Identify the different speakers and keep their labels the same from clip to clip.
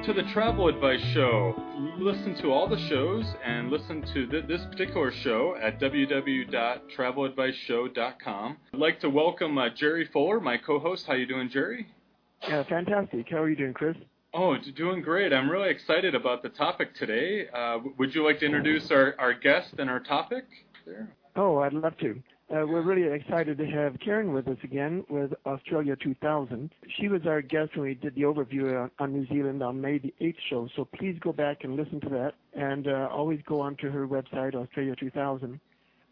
Speaker 1: Welcome to the Travel Advice Show. Listen to all the shows and listen to th- this particular show at www.traveladviceshow.com. I'd like to welcome uh, Jerry Fuller, my co-host. How you doing, Jerry?
Speaker 2: Yeah, fantastic. How are you doing, Chris?
Speaker 1: Oh, doing great. I'm really excited about the topic today. Uh, would you like to introduce our, our guest and our topic? There.
Speaker 2: Oh, I'd love to. Uh, we're really excited to have Karen with us again with Australia 2000. She was our guest when we did the overview on, on New Zealand on May the 8th show, so please go back and listen to that and uh, always go on to her website, Australia 2000.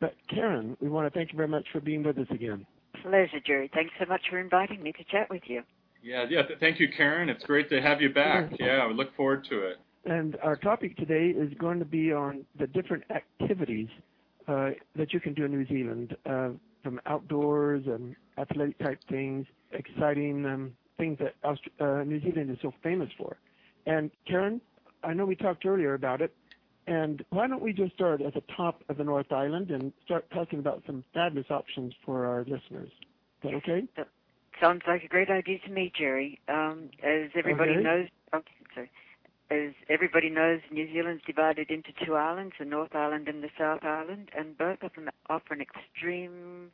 Speaker 2: But Karen, we want to thank you very much for being with us again.
Speaker 3: Pleasure, Jerry. Thanks so much for inviting me to chat with you.
Speaker 1: Yeah, yeah. Thank you, Karen. It's great to have you back. Yeah, we look forward to it.
Speaker 2: And our topic today is going to be on the different activities that you can do in New Zealand, uh, from outdoors and athletic type things, exciting um, things that uh, New Zealand is so famous for. And Karen, I know we talked earlier about it, and why don't we just start at the top of the North Island and start talking about some fabulous options for our listeners? Is that okay?
Speaker 3: Sounds like a great idea to me, Jerry. Um, as everybody
Speaker 2: Okay.
Speaker 3: knows, oh, sorry. As everybody knows, New Zealand's divided into two islands, the North Island and the South Island, and both of them offer an extreme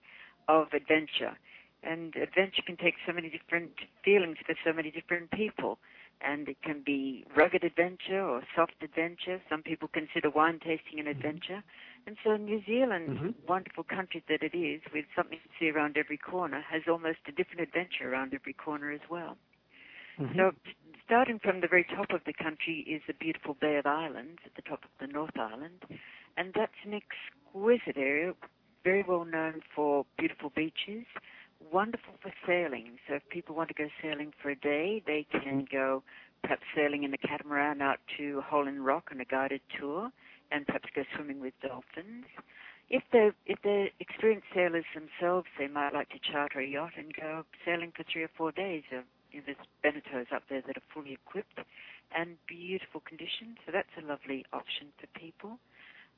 Speaker 3: of adventure. And adventure can take so many different feelings for so many different people. And it can be rugged adventure or soft adventure. Some people consider wine tasting an adventure. And so New Zealand,
Speaker 2: Mhm.
Speaker 3: wonderful country that it is, with something to see around every corner, has almost a different adventure around every corner as well.
Speaker 2: Mhm.
Speaker 3: So, starting from the very top of the country is the beautiful Bay of Islands at the top of the North Island, and that's an exquisite area, very well known for beautiful beaches, wonderful for sailing. So, if people want to go sailing for a day, they can go perhaps sailing in a catamaran out to Hole in Rock on a guided tour, and perhaps go swimming with dolphins. If they're if they're experienced sailors themselves, they might like to charter a yacht and go sailing for three or four days. There's Beneteaus up there that are fully equipped and beautiful conditions, so that's a lovely option for people.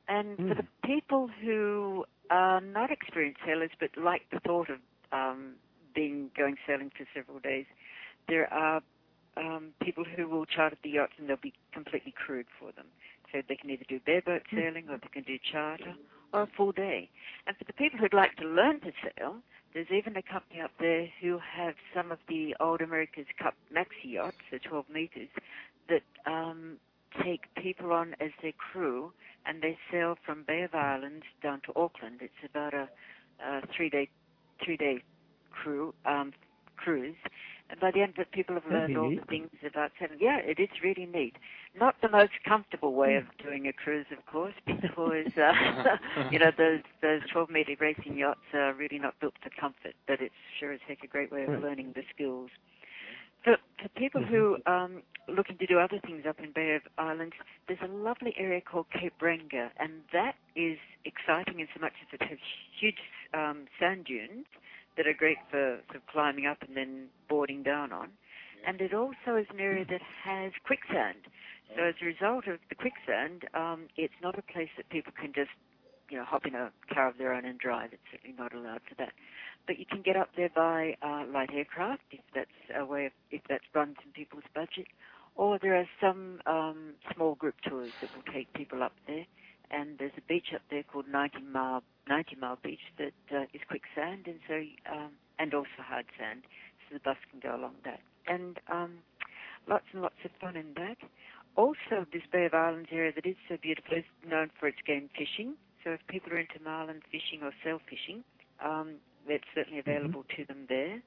Speaker 3: And for
Speaker 2: Mm.
Speaker 3: the people who are not experienced sailors but like the thought of um, being going sailing for several days, there are um, people who will charter the yachts and they'll be completely crewed for them. So they can either do bareboat sailing or they can do charter or a full day. And for the people who'd like to learn to sail, there's even a company up there who have some of the old America's Cup maxi yachts, the 12 meters, that um, take people on as their crew, and they sail from Bay of Islands down to Auckland. It's about a, a three-day, three-day crew um, cruise. And by the end of it, people have learned all the things about sailing. Yeah, it is really neat. Not the most comfortable way of doing a cruise, of course, because uh, you know those those 12 meter racing yachts are really not built for comfort. But it's sure as heck a great way of learning the skills. For, for people who um, looking to do other things up in Bay of Islands, there's a lovely area called Cape Reinga, and that is exciting in so much as it has huge um, sand dunes that are great for, for climbing up and then boarding down on. And it also is an area that has quicksand. So as a result of the quicksand, um, it's not a place that people can just, you know, hop in a car of their own and drive. It's certainly not allowed for that. But you can get up there by uh, light aircraft if that's a way of, if that runs in people's budget. Or there are some um, small group tours that will take people up there. And there's a beach up there called 90 Mile 90 Mile Beach that uh, is quicksand and so um, and also hard sand, so the bus can go along that. And um, lots and lots of fun in that. Also, this Bay of Islands area that is so beautiful is known for its game fishing. So if people are into marlin fishing or sail fishing, um, it's certainly available to them there.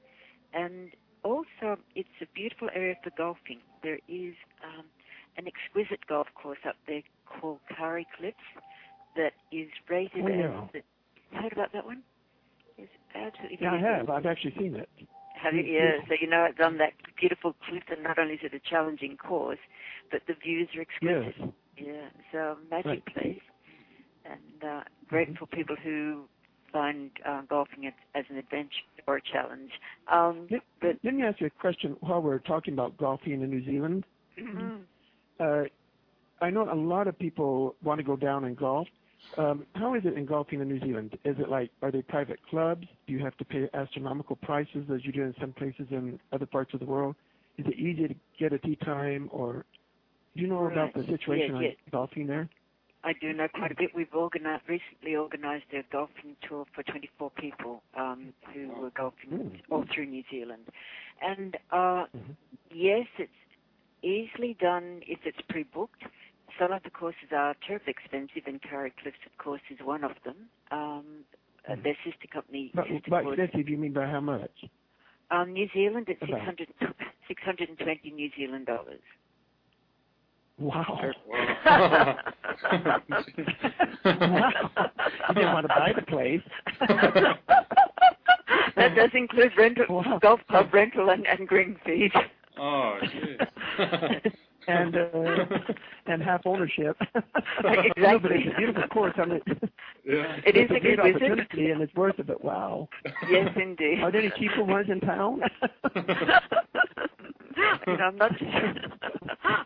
Speaker 3: And also, it's a beautiful area for golfing. There is um, an exquisite golf course up there called Kauri Cliffs that is rated
Speaker 2: Oh, yeah.
Speaker 3: as the, heard about that one? It's absolutely
Speaker 2: Yeah, I have. I've actually seen it.
Speaker 3: Have you? Yeah, so you know it's on that beautiful cliff, and not only is it a challenging course, but the views are exquisite.
Speaker 2: Yes.
Speaker 3: Yeah, so magic
Speaker 2: Right.
Speaker 3: place, and uh, great
Speaker 2: Mhm.
Speaker 3: for people who find uh, golfing as, as an adventure or a challenge. Um,
Speaker 2: Let,
Speaker 3: but
Speaker 2: let me ask you a question while we're talking about golfing in New Zealand.
Speaker 3: mm,
Speaker 2: Uh, I know a lot of people want to go down and golf. Um, how is it in golfing in New Zealand? Is it like, are they private clubs? Do you have to pay astronomical prices as you do in some places in other parts of the world? Is it easy to get a tee time or do you know about the situation on golfing there?
Speaker 3: I do know quite a bit. We've recently organised a golfing tour for 24 people um, who were golfing all through New Zealand. And uh,
Speaker 2: Mhm.
Speaker 3: yes, it's easily done if it's pre-booked. Some of the courses are terribly expensive, and Kauri Cliffs, of course, is one of them. Um, uh,
Speaker 2: Mhm.
Speaker 3: their sister company,
Speaker 2: But
Speaker 3: sister
Speaker 2: by
Speaker 3: course,
Speaker 2: expensive, you mean by how much?
Speaker 3: um, New Zealand, it's
Speaker 2: About.
Speaker 3: 600, 620 New Zealand dollars.
Speaker 2: Wow.
Speaker 1: Wow.
Speaker 2: you didn't want to buy the place.
Speaker 3: that does include rental,
Speaker 2: Wow.
Speaker 3: golf club rental and, and green fees.
Speaker 1: oh, jeez.
Speaker 2: And uh, and half ownership.
Speaker 3: Exactly.
Speaker 2: No, but it's a beautiful course. I mean,
Speaker 1: yeah.
Speaker 3: It is
Speaker 2: a
Speaker 3: a good visit.
Speaker 2: opportunity, and it's worth it. Wow.
Speaker 3: Yes, indeed.
Speaker 2: Are there any cheaper ones in town?
Speaker 3: you know, I'm not. too,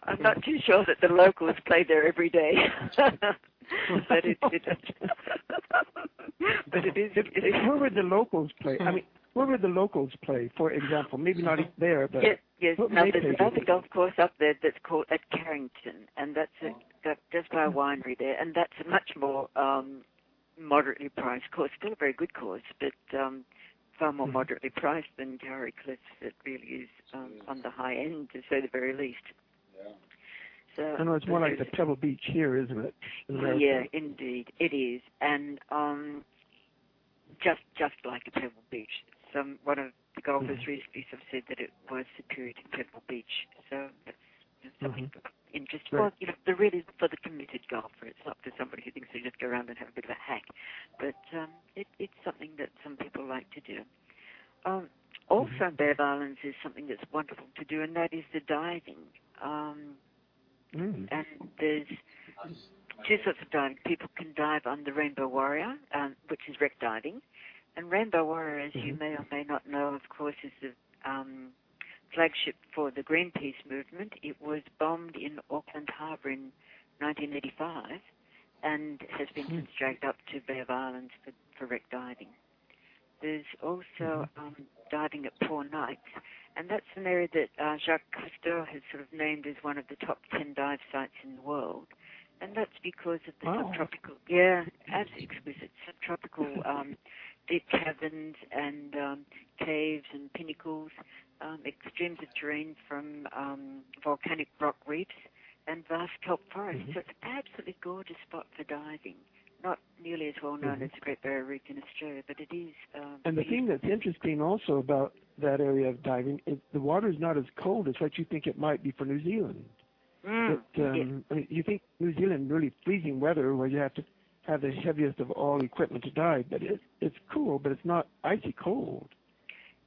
Speaker 3: I'm not too sure that the locals play there every day. but it, it, but it is.
Speaker 2: If-
Speaker 3: It
Speaker 2: if- where would the locals play? I mean, where would the locals play? For example, maybe not there, but
Speaker 3: Yes, yes.
Speaker 2: What
Speaker 3: Now
Speaker 2: may
Speaker 3: there's
Speaker 2: they
Speaker 3: another golf course up there that's called at Carrington, and that's a, that, just by a winery there, and that's a much more um, moderately priced course. Still a very good course, but um, far more
Speaker 2: Mhm.
Speaker 3: moderately priced than Towery Cliffs. It really is um, on the high end, to say the very least. So
Speaker 2: I know it's more like the Pebble Beach here, isn't it? in America?
Speaker 3: yeah, indeed, it is, and um, just just like a Pebble Beach. Some one of the golfers recently have said that it was superior to Pebble Beach. So that's, something
Speaker 2: Mhm.
Speaker 3: interesting.
Speaker 2: Right.
Speaker 3: Well, you know, the really for the committed golfer. It's not for somebody who thinks they just go around and have a bit of a hack, but um, it, it's something that some people like to do. Um, also, Bay of Islands is something that's wonderful to do, and that is the diving. Um,
Speaker 2: Mm.
Speaker 3: and there's two sorts of diving. People can dive on the Rainbow Warrior, um, which is wreck diving. And Rainbow Warrior, as you
Speaker 2: Mhm.
Speaker 3: may or may not know, of course, is the um, flagship for the Greenpeace movement. It was bombed in Auckland Harbour in 1985 and has been
Speaker 2: Hmm.
Speaker 3: since dragged up to Bay of Islands for, for wreck diving. There's also um, diving at Poor Knights, and that's an area that uh, Jacques Cousteau has sort of named as one of the top 10 dive sites in the world. And that's because of the
Speaker 2: Wow.
Speaker 3: subtropical, yeah, absolutely exquisite subtropical um, deep caverns and um, caves and pinnacles, um, extremes of terrain from um, volcanic rock reefs and vast kelp forests.
Speaker 2: Mhm.
Speaker 3: So it's an absolutely gorgeous spot for diving. Not nearly as well known
Speaker 2: Mhm.
Speaker 3: as the Great Barrier Reef in Australia, but it is. Um,
Speaker 2: And the thing that's interesting also about that area of diving is the water is not as cold as what you think it might be for New Zealand.
Speaker 3: Mm,
Speaker 2: It, um, I mean, you think New Zealand really freezing weather where you have to have the heaviest of all equipment to dive, but it, it's cool, but it's not icy cold.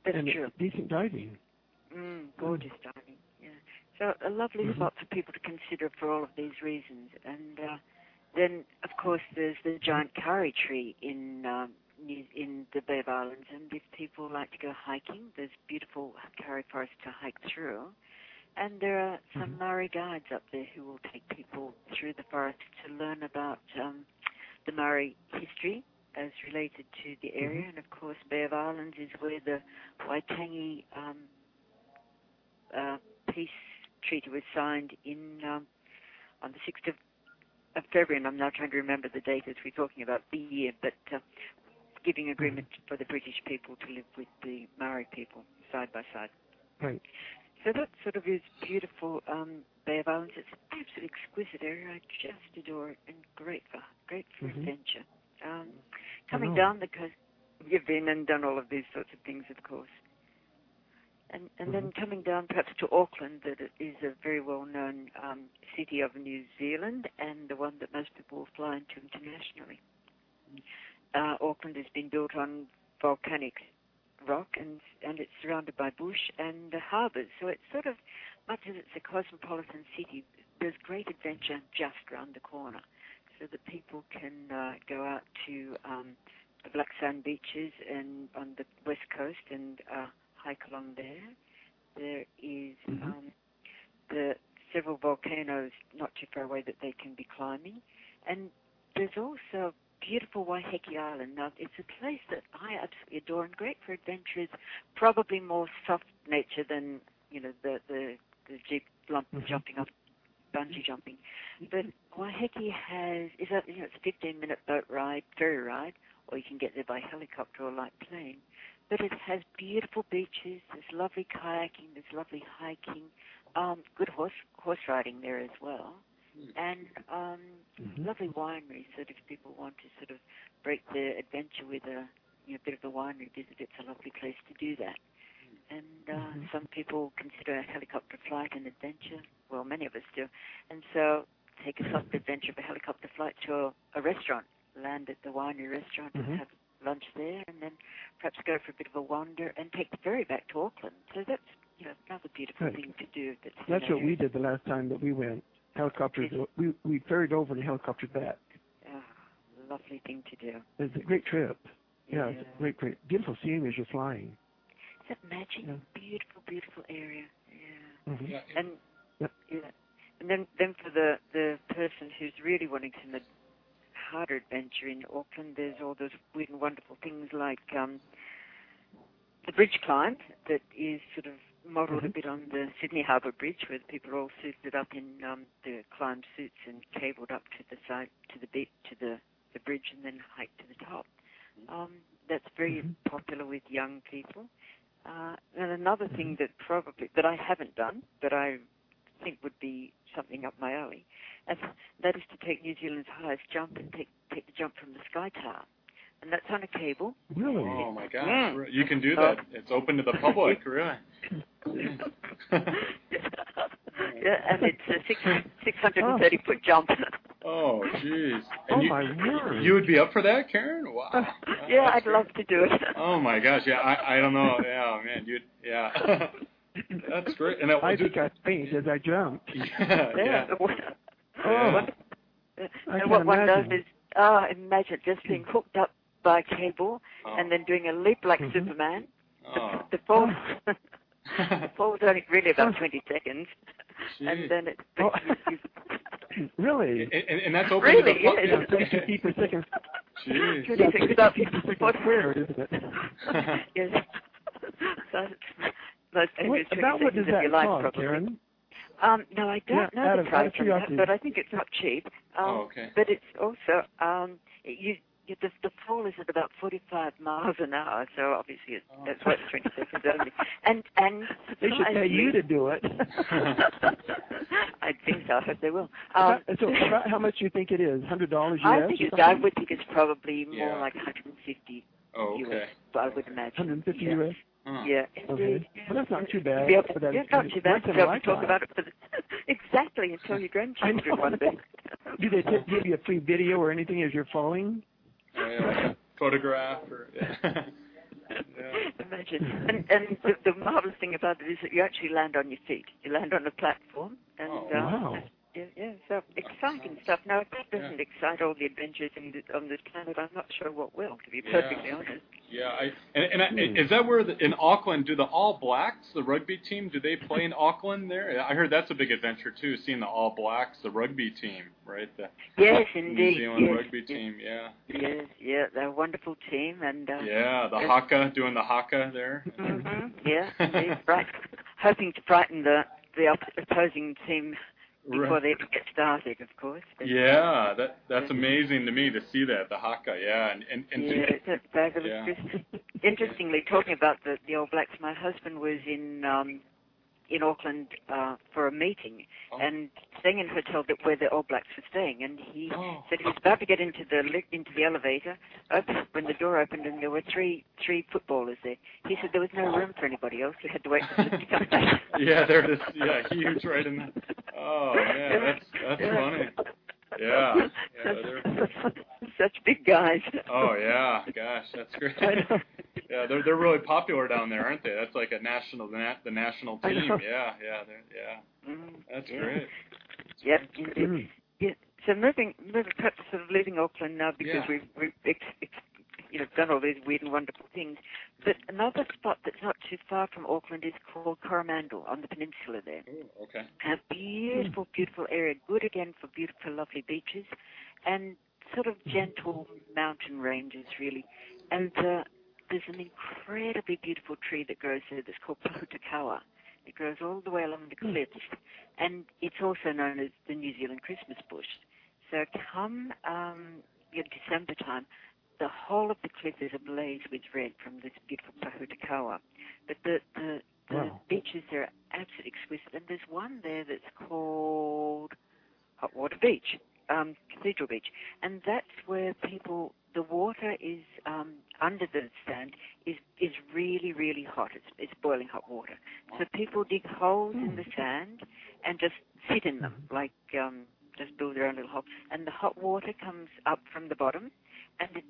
Speaker 3: that's
Speaker 2: and
Speaker 3: true.
Speaker 2: it's decent diving.
Speaker 3: Mm, gorgeous diving. Yeah. So a lovely
Speaker 2: Mhm.
Speaker 3: spot for people to consider for all of these reasons. And uh, then, of course, there's the giant kauri tree in um, in the Bay of Islands. And if people like to go hiking, there's beautiful kauri forest to hike through. And there are some
Speaker 2: Mhm.
Speaker 3: Maori guides up there who will take people through the forest to learn about um, the Maori history as related to the area.
Speaker 2: Mhm.
Speaker 3: And of course, Bay of Islands is where the Waitangi um, uh, peace treaty was signed in um, on the 6th of, of February, and I'm now trying to remember the date as we're talking about the year, but uh, giving agreement for the British people to live with the Maori people side by side.
Speaker 2: Right.
Speaker 3: So that sort of is beautiful um, Bay of Islands. It's an absolutely exquisite area. I just adore it, and great for great for
Speaker 2: Mhm.
Speaker 3: adventure. Um, coming down the coast, you've been and done all of these sorts of things, of course. And and then
Speaker 2: Mm-hmm.
Speaker 3: coming down perhaps to Auckland, that is a very well-known um, city of New Zealand and the one that most people will fly into internationally. uh, Auckland has been built on volcanic rock and and it's surrounded by bush and uh, harbours. So it's sort of much as it's a cosmopolitan city. There's great adventure just round the corner, so that people can uh, go out to um, the black sand beaches and on the west coast and uh, hike along there. There is,
Speaker 2: Mhm.
Speaker 3: um, the several volcanoes not too far away that they can be climbing, and there's also beautiful Waiheke Island. Now, it's a place that I absolutely adore and great for adventurers. Probably more soft nature than you know the the the jeep lump
Speaker 2: Mhm.
Speaker 3: jumping up, bungee jumping. But Waiheke has is a you know it's a 15 minute boat ride, ferry ride, or you can get there by helicopter or light plane. But it has beautiful beaches. There's lovely kayaking. There's lovely hiking. Um, good horse horse riding there as well, and um,
Speaker 2: Mhm.
Speaker 3: lovely wineries. So that if people want to sort of break their adventure with a you know, bit of a winery visit, it's a lovely place to do that. And uh,
Speaker 2: Mhm.
Speaker 3: some people consider a helicopter flight an adventure. Well, many of us do. And so take a soft adventure of a helicopter flight to a, a restaurant, land at the winery restaurant
Speaker 2: Mhm.
Speaker 3: and have lunch there, and then perhaps go for a bit of a wander and take the ferry back to Auckland. So that's you know another beautiful
Speaker 2: Right.
Speaker 3: thing to do. That's,
Speaker 2: That's what we did the last time that we went. Helicopters. We we ferried over and helicoptered back.
Speaker 3: Ah, lovely thing to do.
Speaker 2: It's a great trip. Yeah, it's a great, great, beautiful scenery as you're flying.
Speaker 3: It's a magic,
Speaker 2: Yeah.
Speaker 3: beautiful, beautiful area. Yeah.
Speaker 2: Mhm.
Speaker 1: Yeah.
Speaker 3: And
Speaker 2: Yep.
Speaker 3: yeah, and then then for the the person who's really wanting some ad- harder adventure in Auckland, there's all those weird and wonderful things like um, the bridge climb that is sort of modelled a
Speaker 2: Mhm.
Speaker 3: bit on the Sydney Harbour Bridge, where the people are all suited up in um, the climb suits and cabled up to the side to the beach to the the bridge and then hike to the top. Um, that's very
Speaker 2: Mhm.
Speaker 3: popular with young people. Uh, and another thing that probably that I haven't done, but I think would be something up my alley, and that is to take New Zealand's highest jump and take take the jump from the Sky Tower, and that's on a cable.
Speaker 2: Really?
Speaker 1: Oh my gosh. Re- you can do that. It's open to the public, really.
Speaker 3: yeah, and it's a six six hundred and thirty foot jump.
Speaker 1: Oh, jeez.
Speaker 2: Oh
Speaker 1: And you,
Speaker 2: my word.
Speaker 1: you would be up for that, Karen? Wow.
Speaker 3: yeah,
Speaker 1: That's
Speaker 3: I'd
Speaker 1: great.
Speaker 3: love to do it.
Speaker 1: Oh my gosh, yeah, I I don't know, yeah, man, You'd, yeah, that's great. And that
Speaker 2: I
Speaker 1: was
Speaker 2: think I faint as I jumped.
Speaker 1: yeah, yeah.
Speaker 2: Oh,
Speaker 1: Yeah.
Speaker 2: I
Speaker 3: and
Speaker 2: can
Speaker 3: what one does
Speaker 2: imagine.
Speaker 3: is, oh, imagine just being hooked up by cable
Speaker 1: Oh.
Speaker 3: and then doing a leap like
Speaker 2: Mhm.
Speaker 3: Superman.
Speaker 1: Oh.
Speaker 3: The, the fall, the fall's only really about 20 seconds,
Speaker 1: Jeez.
Speaker 3: and then it.
Speaker 2: Oh. really?
Speaker 1: and, and, and that's open
Speaker 3: Really,
Speaker 1: to the
Speaker 3: yes.
Speaker 1: public.
Speaker 2: Yeah, 32 feet per second.
Speaker 1: Jeez.
Speaker 3: 26 about
Speaker 2: Foot square, isn't it?
Speaker 3: yes. so it's most
Speaker 2: What,
Speaker 3: dangerous 20
Speaker 2: about what does that
Speaker 3: life,
Speaker 2: cost,
Speaker 3: probably.
Speaker 2: Karen?
Speaker 3: Um, no, I don't
Speaker 2: Yeah,
Speaker 3: know the
Speaker 2: of-
Speaker 3: price
Speaker 2: of
Speaker 3: that, but I think it's not cheap. Um,
Speaker 1: Oh, okay.
Speaker 3: But it's also um, you, you, the, the fall is at about 45 miles an hour, so obviously it's,
Speaker 1: Oh.
Speaker 3: that's what it's 20 seconds only. And and
Speaker 2: They should pay you to do it.
Speaker 3: I think so. I hope they will. Um,
Speaker 2: About- so about how much do you think it is? Hundred dollars US?
Speaker 3: I think it's, I would think it's probably more
Speaker 1: Yeah.
Speaker 3: like 150
Speaker 1: Oh,
Speaker 3: US.
Speaker 1: okay.
Speaker 3: But I would imagine.
Speaker 2: 150
Speaker 3: yeah.
Speaker 2: US.
Speaker 1: Huh.
Speaker 3: Yeah,
Speaker 2: Okay. Well, that's not too bad.
Speaker 3: Be able-
Speaker 2: for that
Speaker 3: yeah, not too bad.
Speaker 2: once in a
Speaker 3: Be able to talk about it for the, exactly until your grandchildren one day.
Speaker 2: Do they t- give you a free video or anything as you're falling?
Speaker 1: Oh, yeah, like a photograph or yeah. Yeah.
Speaker 3: Imagine. And and the, the marvelous thing about it is that you actually land on your feet. You land on a platform, and
Speaker 1: Oh,
Speaker 3: uh,
Speaker 2: wow.
Speaker 3: yeah, yeah, so exciting stuff. Now, if that doesn't excite all the adventures in the, on this planet, I'm not sure what will. To be
Speaker 1: Yeah.
Speaker 3: perfectly honest.
Speaker 1: Yeah, I and, and I,
Speaker 2: Hmm.
Speaker 1: is that where the, in Auckland do the All Blacks, the rugby team, do they play in Auckland there? I heard that's a big adventure too, seeing the All Blacks, the rugby team, right? The
Speaker 3: Yes,
Speaker 1: New
Speaker 3: indeed.
Speaker 1: Zealand
Speaker 3: yes,
Speaker 1: rugby
Speaker 3: yes,
Speaker 1: team, yeah.
Speaker 3: Yes, yeah, they're a wonderful team, and uh,
Speaker 1: Yeah, the
Speaker 3: yes.
Speaker 1: haka, doing the haka there.
Speaker 3: Mm-hmm, yeah, indeed, right. Hoping to frighten the the op- opposing team before
Speaker 1: Right.
Speaker 3: they even get started, of course. But,
Speaker 1: Yeah, that that's amazing to me to see that the haka. Yeah, and and, and
Speaker 3: yeah, it's fabulous.
Speaker 1: Yeah.
Speaker 3: Just interestingly, talking about the the All Blacks, my husband was in um, in Auckland uh, for a meeting
Speaker 1: Oh.
Speaker 3: and staying in a hotel that where the All Blacks were staying, and he
Speaker 1: Oh.
Speaker 3: said he was about to get into the into the elevator open, when the door opened and there were three three footballers there. He said there was no room for anybody else. He had to wait for them to come back.
Speaker 1: yeah, there it is. Yeah, huge right in the. Oh man, that's that's funny. Yeah. yeah they're...
Speaker 3: Such big guys.
Speaker 1: Oh yeah, gosh, that's great. Yeah, they're they're really popular down there, aren't they? That's like a national the, na- the national team. Yeah, yeah, they're, yeah. Mm, that's yeah. great.
Speaker 3: Yep. Mm. Yeah. So moving, moving, perhaps sort of leaving Auckland now because yeah. we've we've ex, ex, you know done all these weird and wonderful things. But another spot that's not too far from Auckland is called Coromandel on the peninsula there.
Speaker 1: Ooh, okay.
Speaker 3: A beautiful, beautiful area. Good again for beautiful, lovely beaches, and sort of gentle mountain ranges really. And uh, there's an incredibly beautiful tree that grows there that's called Pohutukawa. It grows all the way along the hmm. cliffs, and it's also known as the New Zealand Christmas bush. So come um, you know, December time, the whole of the cliff is ablaze with red from this beautiful Pohutukawa. But the, the, the wow. beaches there are absolutely exquisite, and there's one there that's called Hot Water Beach, um, Cathedral Beach, and that's where people the water is um, under the sand is is really really hot. It's it's boiling hot water. So people dig holes mm. in the sand and just sit in them, mm-hmm. like um, just build their own little hole. And the hot water comes up from the bottom, and it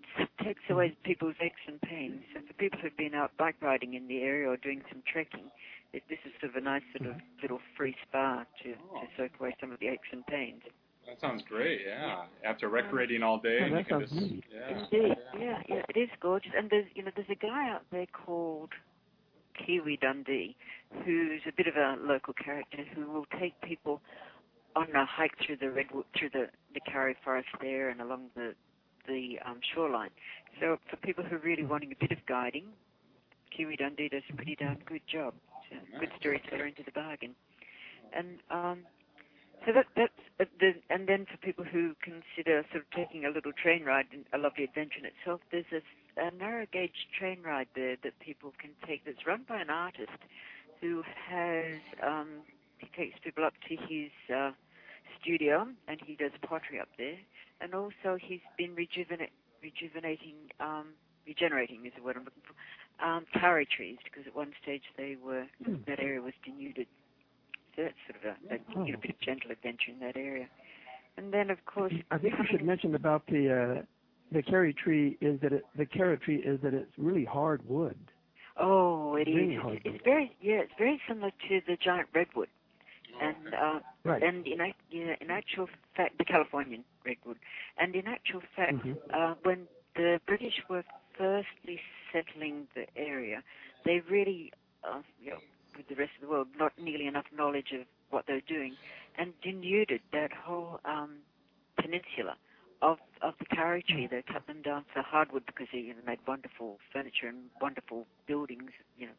Speaker 3: takes away people's aches and pains. So for people who've been out bike riding in the area or doing some trekking, it, this is sort of a nice sort of mm-hmm. little free spa to to soak away some of the aches and pains.
Speaker 1: That sounds great. Yeah. After recreating all day,
Speaker 2: oh,
Speaker 1: you can
Speaker 2: just
Speaker 1: neat.
Speaker 3: yeah. Indeed. Yeah, yeah. It is gorgeous. And there's you know there's a guy out there called Kiwi Dundee, who's a bit of a local character who will take people on a hike through the redwood through the the Kauri Forest there and along the the um, shoreline. So for people who are really mm-hmm. wanting a bit of guiding, Kiwi Dundee does a pretty darn good job. So good storyteller into the bargain. And um, so that, that's uh, the, and then for people who consider sort of taking a little train ride, a lovely adventure in itself, there's a, a narrow gauge train ride there that people can take that's run by an artist who has um, he takes people up to his uh, studio and he does pottery up there, and also he's been rejuvenate, rejuvenating, um, regenerating is the word I'm looking for, um, kauri trees because at one stage they were mm. that area was denuded So that's sort of a, a, oh. you know, bit of gentle adventure in that area. And then, of course,
Speaker 2: I think we should mention about the uh, the kauri tree is that it, the kauri tree is that it's really hard wood.
Speaker 3: Oh, it really is. It's, it's very yeah, it's very similar to the giant redwood. And uh,
Speaker 2: right.
Speaker 3: and in, yeah, in actual fact, the Californian redwood. And in actual fact, mm-hmm. uh, when the British were firstly settling the area, they really uh, you know, with the rest of the world, not nearly enough knowledge of what they're doing, and denuded that whole um, peninsula of of the kauri tree. They cut them down for hardwood because they you know, made wonderful furniture and wonderful buildings, you know,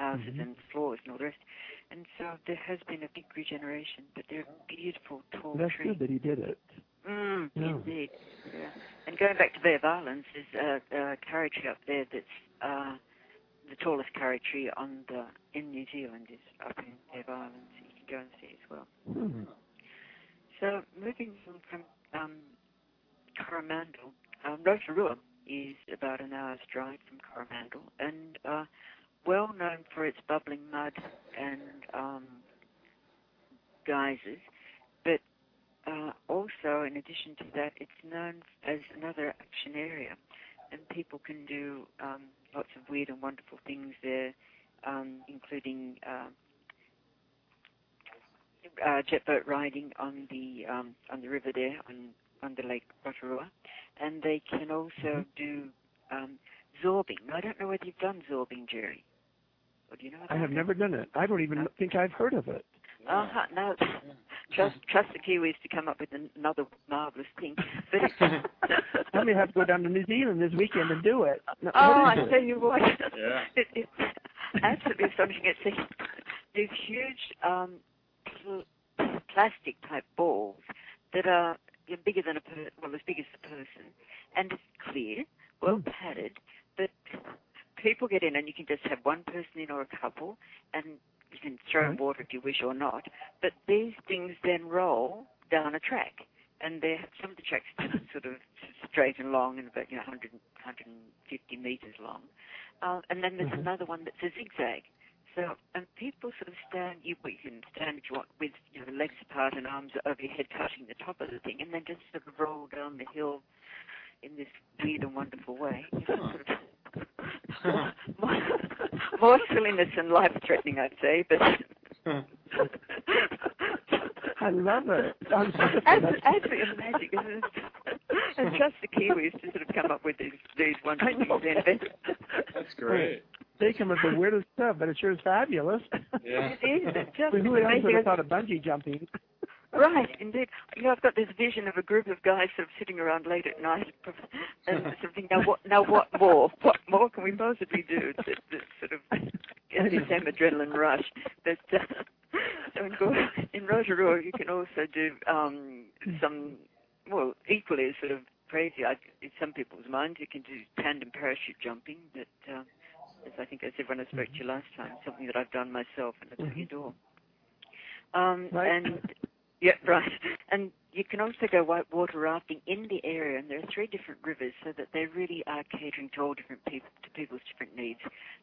Speaker 3: houses mm-hmm. and floors and all the rest. And so there has been a big regeneration, but they're beautiful tall
Speaker 2: That's
Speaker 3: trees.
Speaker 2: good that he did it.
Speaker 3: Mm, yeah. Indeed. Yeah. And going back to Bay of Islands, there's a, a kauri tree up there that's uh, the tallest kauri tree on the in New Zealand is up in Bay of Islands. You can go and see as well.
Speaker 2: Mm-hmm.
Speaker 3: So moving from um, Coromandel, um, Rotorua is about an hour's drive from Coromandel, and uh, well known for its bubbling mud and um, geysers. But uh, also, in addition to that, it's known as another action area, and people can do um, lots of weird and wonderful things there, um, including uh, uh, jet boat riding on the um, on the river there on on the Lake Rotorua, and they can also mm-hmm. do um, zorbing. Now, I don't know whether you've done zorbing, Jerry. Or do you know?
Speaker 2: I have never done it. I don't even think I've heard of it.
Speaker 3: Uh huh. No, trust trust the Kiwis to come up with another marvelous thing. But
Speaker 2: I may have to go down to New Zealand this weekend and do it.
Speaker 3: No, oh, I
Speaker 2: it?
Speaker 3: tell you what,
Speaker 1: yeah.
Speaker 3: it, it's absolutely astonishing. It's these, these huge um, pl- plastic type balls that are you know, bigger than a per- well as big as a person, and it's clear, well hmm. padded, but people get in and you can just have one person in or a couple, and you can throw water if you wish or not. But these things then roll down a track, and they some of the tracks are sort of straight and long and about you know 100, 150 meters long. Uh, and then there's mm-hmm. another one that's a zigzag. So, and people sort of stand, you, you can stand if you want with you know, legs apart and arms over your head touching the top of the thing, and then just sort of roll down the hill in this weird and wonderful way. Sort of more, more silliness and life-threatening, I'd say, but.
Speaker 2: I love it.
Speaker 3: Sounds absolutely magic. isn't it? It's just the Kiwis to sort of come up with these these wonderful things.
Speaker 1: That's great.
Speaker 2: They come up with the weirdest stuff, but it sure is fabulous.
Speaker 1: Yeah.
Speaker 3: It is. It's just
Speaker 2: Who else would have thought of bungee jumping?
Speaker 3: Right, indeed. You know, I've got this vision of a group of guys sort of sitting around late at night and sort of thinking, now what, now what more? What more can we possibly do to, to sort of get the same adrenaline rush? But uh, so in, in Rotorua, you can also do um, some, well, equally as sort of crazy, I, in some people's minds, you can do tandem parachute jumping, but uh, as I think I said when I spoke to you last time, something that I've done myself and I really adore. Um,
Speaker 2: Right.
Speaker 3: And yeah, right. And you can also go whitewater rafting in the area, and there are three different rivers, so that they really are catering to all different people, to people's different needs.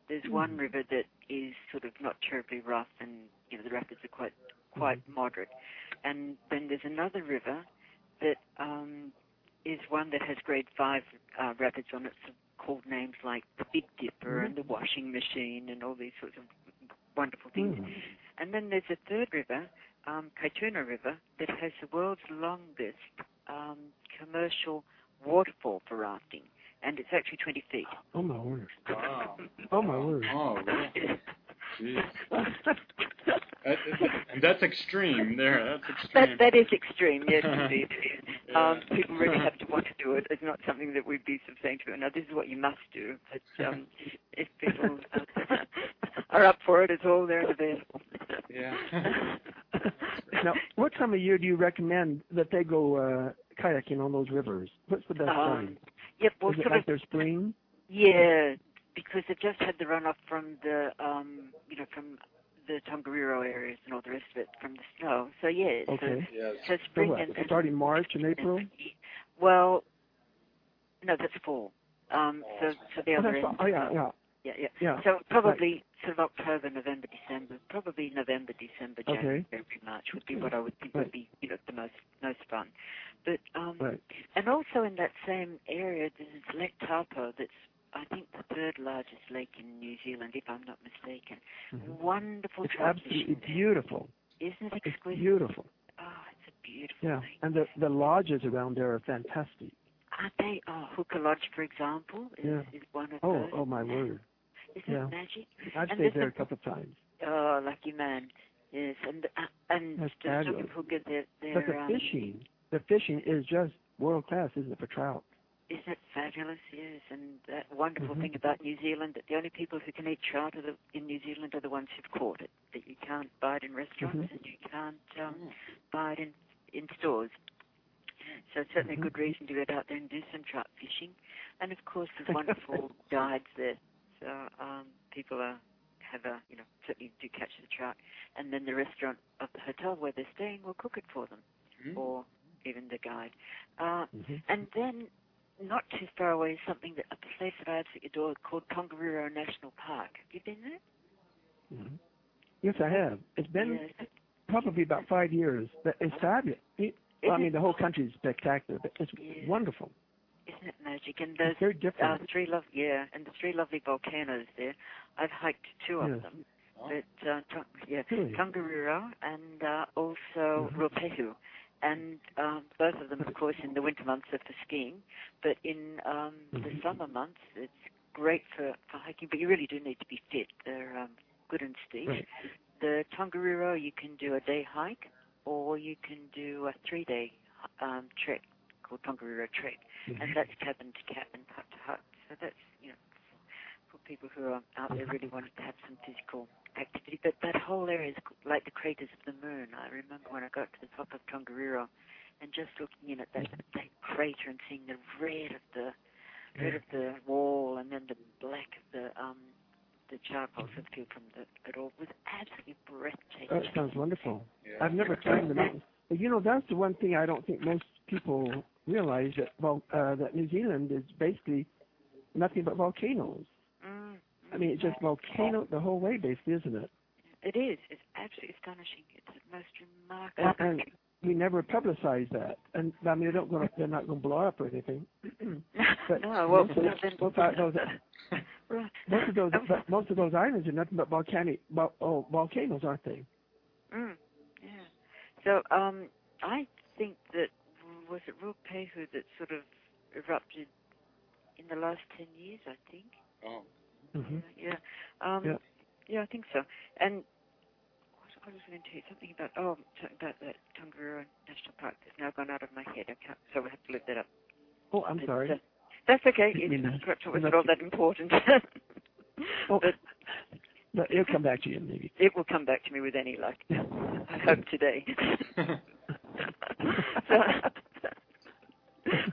Speaker 3: There's one river that is sort of not terribly rough, and you know the rapids are quite quite moderate. And then there's another river that um, is one that has grade five uh, rapids on it, so called names like the Big Dipper and the Washing Machine, and all these sorts of wonderful things.
Speaker 2: Hmm.
Speaker 3: And then there's a third river, um, Kaituna River, that has the world's longest um, commercial waterfall for rafting, and it's actually 20 feet.
Speaker 2: Oh my word!
Speaker 1: Wow.
Speaker 2: Oh my word!
Speaker 1: Oh, really? Jeez. That- that- and that's extreme there. That's extreme.
Speaker 3: That,
Speaker 1: extreme.
Speaker 3: that is extreme, yes, indeed. it is.
Speaker 1: Yeah.
Speaker 3: Um, people really have to want to do it. It's not something that we'd be sort of saying to them, now this is what you must do. But um, if people are up for it, it's all there and available.
Speaker 1: Yeah.
Speaker 2: now, what time of year do you recommend that they go uh, kayaking on those rivers? What's the best
Speaker 3: Um,
Speaker 2: time?
Speaker 3: Yep, well,
Speaker 2: Is it
Speaker 3: sort
Speaker 2: like
Speaker 3: of
Speaker 2: their spring?
Speaker 3: Yeah, because they've just had the runoff from the, um, you know, from the Tongariro areas and all the rest of it from the snow. So yeah,
Speaker 2: Okay.
Speaker 1: Yes.
Speaker 3: so, so
Speaker 2: So
Speaker 3: spring
Speaker 2: what?
Speaker 3: and, and
Speaker 2: Starting March and April?
Speaker 3: well, no, that's fall. Um, so so the
Speaker 2: Oh,
Speaker 3: other
Speaker 2: that's
Speaker 3: end.
Speaker 2: oh yeah, yeah,
Speaker 3: yeah, yeah.
Speaker 2: yeah.
Speaker 3: So probably sort of October, November, December. Probably November, December,
Speaker 2: Okay.
Speaker 3: January, February, March would be what I would think
Speaker 2: Right.
Speaker 3: would be, you know, the most most fun. But um,
Speaker 2: Right.
Speaker 3: and also in that same area, there's Lake Taupo that's, I think, the third largest lake in New Zealand, if I'm not mistaken.
Speaker 2: Mhm.
Speaker 3: Wonderful
Speaker 2: It's absolutely beautiful.
Speaker 3: Isn't it
Speaker 2: It's
Speaker 3: exquisite?
Speaker 2: beautiful.
Speaker 3: Oh, it's a beautiful
Speaker 2: Yeah,
Speaker 3: lake.
Speaker 2: and the the lodges around there are fantastic.
Speaker 3: Aren't they? Oh, Huka Lodge, for example, is,
Speaker 2: Yeah.
Speaker 3: is one of
Speaker 2: Oh,
Speaker 3: those.
Speaker 2: oh my word!
Speaker 3: Isn't
Speaker 2: yeah.
Speaker 3: it magic?
Speaker 2: I've
Speaker 3: And
Speaker 2: stayed there a couple of times.
Speaker 3: Oh, lucky man. Yes, and uh, and
Speaker 2: That's
Speaker 3: just talking
Speaker 2: fabulous.
Speaker 3: of Huka, they're, they're,
Speaker 2: But the
Speaker 3: um,
Speaker 2: fishing, the fishing is just world class, isn't it, for trout?
Speaker 3: Isn't it fabulous? Yes, and that wonderful
Speaker 2: Mhm.
Speaker 3: thing about New Zealand that the only people who can eat trout are the, in New Zealand are the ones who've caught it. That you can't buy it in restaurants
Speaker 2: Mhm.
Speaker 3: and you can't um, buy it in in stores. So it's certainly
Speaker 2: Mhm.
Speaker 3: a good reason to get out there and do some trout fishing. And of course, there's wonderful guides there. So um, people are have a you know certainly do catch the trout, and then the restaurant of the hotel where they're staying will cook it for them,
Speaker 1: Mhm.
Speaker 3: or even the guide. Uh,
Speaker 2: Mhm.
Speaker 3: and then, not too far away, is something that a place that I absolutely adore called Tongariro National Park. Have you been there?
Speaker 2: Mhm. Yes, I have. It's been
Speaker 3: Yes.
Speaker 2: probably about five years, but it's fabulous. It, well, I mean, the whole country is spectacular, but it's
Speaker 3: Yeah.
Speaker 2: wonderful.
Speaker 3: Isn't it magic? And those
Speaker 2: It's very
Speaker 3: uh, three lov yeah, and the three lovely volcanoes there. I've hiked two of
Speaker 2: Yes.
Speaker 3: them.
Speaker 1: Oh.
Speaker 3: But uh, Tong- yeah,
Speaker 2: Really?
Speaker 3: Tongariro and uh, also
Speaker 2: Mhm.
Speaker 3: Ruapehu. And um, both of them, of course, in the winter months are for skiing. But in um, the
Speaker 2: Mhm.
Speaker 3: summer months, it's great for, for hiking. But you really do need to be fit. They're um, good and steep.
Speaker 2: Right.
Speaker 3: The Tongariro, you can do a day hike, or you can do a three-day um, trek called Tongariro Trek,
Speaker 2: Mhm.
Speaker 3: and that's cabin to cabin, hut to hut. So that's you know for people who are out there really wanting to have some physical activity. But that whole area is like the craters of the moon. I remember when I got to the top of Tongariro, and just looking in at that that crater and seeing the red of the red of the wall, and then the black of the um the charcoal substitute from the it all was absolutely breathtaking.
Speaker 2: That sounds wonderful.
Speaker 1: Yeah.
Speaker 2: I've never climbed the mountain. But you know, that's the one thing I don't think most people realize that well, uh, that New Zealand is basically nothing but volcanoes.
Speaker 3: Mm.
Speaker 2: I mean, it's just volcano the whole way, basically, isn't it?
Speaker 3: It is. It's absolutely astonishing. It's the most remarkable.
Speaker 2: And, and we never publicize that, and I mean, they don't go, they're not going to blow up or anything.
Speaker 3: but no, well,
Speaker 2: most, of, those, right. most of those, most of those islands are nothing but volcanic, oh, volcanoes, aren't they?
Speaker 3: Mm, yeah. So, um, I think that was it Ruapehu that sort of erupted in the last ten years. I think.
Speaker 1: Oh.
Speaker 2: Mm-hmm.
Speaker 3: Yeah. Um,
Speaker 2: yeah.
Speaker 3: Yeah, I think so. And I was going to tell you something about oh about that Tongariro National Park that's now gone out of my head. I can't, so we have to look that up.
Speaker 2: Oh, I'm
Speaker 3: but,
Speaker 2: sorry.
Speaker 3: Uh, that's okay.
Speaker 2: It's,
Speaker 3: it's perhaps it wasn't all that important.
Speaker 2: oh, but, but it'll come back to you maybe.
Speaker 3: It will come back to me with any luck. I hope today. so,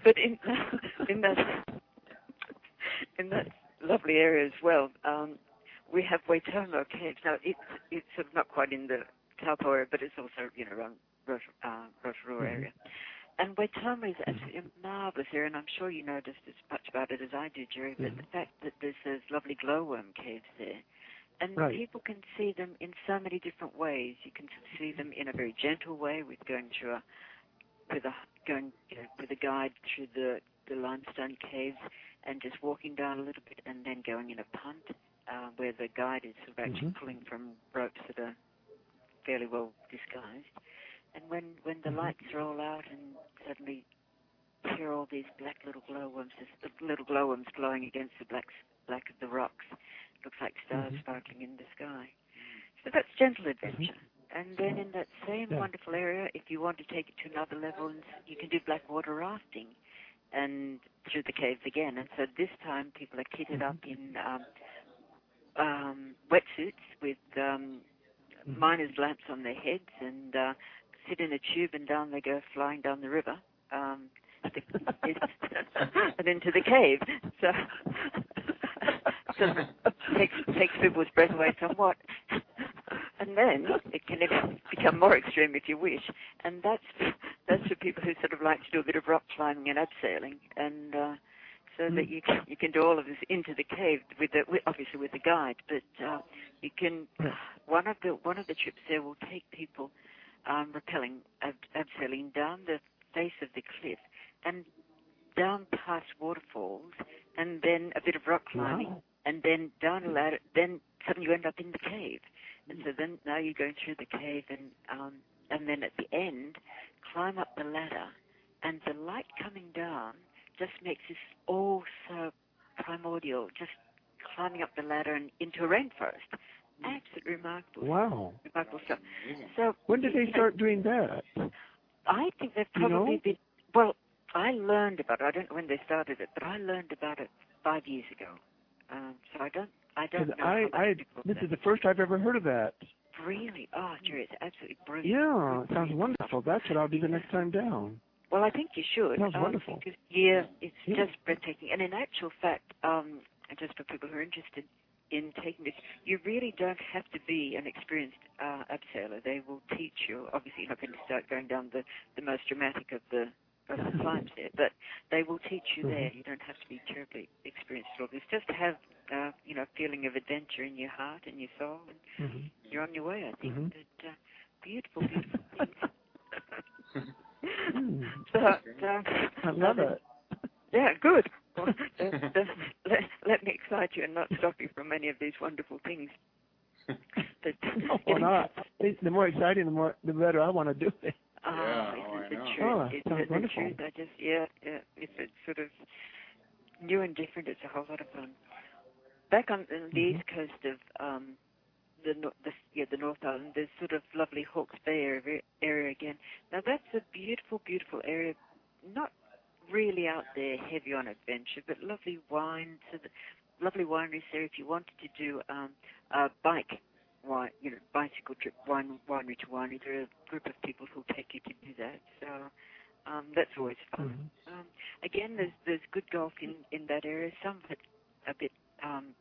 Speaker 3: but in in that in that lovely area as well. Um, we have Waitomo Caves. Now, it's, it's sort of not quite in the Taupo area, but it's also, you know, around Rotorua, uh, area. And Waitomo is absolutely mm-hmm. a marvelous area, and I'm sure you know just as much about it as I do, Jerry, but mm-hmm. the fact that there's those lovely glowworm caves there, and
Speaker 2: right.
Speaker 3: people can see them in so many different ways. You can see them in a very gentle way with going through a, with a, going, you know, with a guide through the, the limestone caves and just walking down a little bit and then going in a punt uh, where the guide is sort of actually mm-hmm. pulling from ropes that are fairly well disguised. And when, when the mm-hmm. lights roll out and suddenly hear all these black little glowworms, this little glowworms glowing against the black, black of the rocks, it looks like stars mm-hmm. sparkling in the sky. So that's gentle adventure. And then in that same yeah. wonderful area, if you want to take it to another level, you can do black water rafting and through the caves again. And so this time people are kitted up
Speaker 2: Mm-hmm.
Speaker 3: in um, um, wetsuits with um, mm-hmm. miners' lamps on their heads and uh, sit in a tube and down they go flying down the river um, and into the cave. So, so takes takes people's breath away somewhat. And then it can become more extreme if you wish, and that's that's for people who sort of like to do a bit of rock climbing and abseiling, and uh, so mm. that you can, you can do all of this into the cave with the with, obviously with the guide. But uh, you can one of the one of the trips there will take people um, rappelling ab- abseiling down the face of the cliff and down past waterfalls, and then a bit of rock climbing,
Speaker 2: wow.
Speaker 3: And then down a ladder. Then suddenly you end up in the cave, and so then now you're going through the cave, and um, and then at the end, climb up the ladder, and the light coming down just makes this all so primordial, just climbing up the ladder and into a rainforest. Absolutely remarkable.
Speaker 2: Wow.
Speaker 3: Remarkable stuff. So
Speaker 2: when did they start doing that?
Speaker 3: I think they've probably you know? been well, I learned about it. I don't know when they started it, but I learned about it five years ago. Um, so I don't I don't know.
Speaker 2: I, I this is the first I've ever heard of that.
Speaker 3: Really? Oh, Jerry, it's absolutely brilliant.
Speaker 2: Yeah, it sounds wonderful. That's what I'll do the next time down.
Speaker 3: Well, I think you should.
Speaker 2: Sounds
Speaker 3: um,
Speaker 2: wonderful.
Speaker 3: Because, yeah, it's yeah. just breathtaking. And in actual fact, um, just for people who are interested in taking this, you really don't have to be an experienced uh, abseiler. They will teach you. Obviously, you're not going to start going down the, the most dramatic of the of the climbs there, but they will teach you
Speaker 2: mm-hmm.
Speaker 3: there. You don't have to be terribly experienced at all. It's just to have uh, you know a feeling of adventure in your heart and your soul, and
Speaker 2: mm-hmm.
Speaker 3: you're on your way. I think.
Speaker 2: Mm-hmm.
Speaker 3: But, uh, beautiful, beautiful things.
Speaker 2: Mm.
Speaker 3: So, uh,
Speaker 2: I love it.
Speaker 3: Yeah, good. Well, uh, let, let, me excite you and not stop you from any of these wonderful things.
Speaker 2: But, no, why not? The more exciting, the more the better I want to do it.
Speaker 3: Oh,
Speaker 1: yeah,
Speaker 3: isn't
Speaker 1: oh,
Speaker 3: the
Speaker 1: know.
Speaker 3: truth?
Speaker 2: Oh,
Speaker 3: isn't
Speaker 2: sounds
Speaker 3: it the
Speaker 2: wonderful.
Speaker 3: truth? I just, yeah, yeah. If it's sort of new and different, it's a whole lot of fun. Back on the
Speaker 2: Mm-hmm.
Speaker 3: east coast of um, the, the yeah the North Island, there's sort of lovely Hawke's Bay area, area again. Now that's a beautiful, beautiful area. Not really out there heavy on adventure, but lovely wines, so the, lovely wineries there. If you wanted to do um, a bike wine, you know, bicycle trip, wine, winery to winery, there are a group of people who'll take you to do that. So um, that's always fun.
Speaker 2: Mhm.
Speaker 3: Um, again, there's there's good golf in in that area. Some of it a bit um,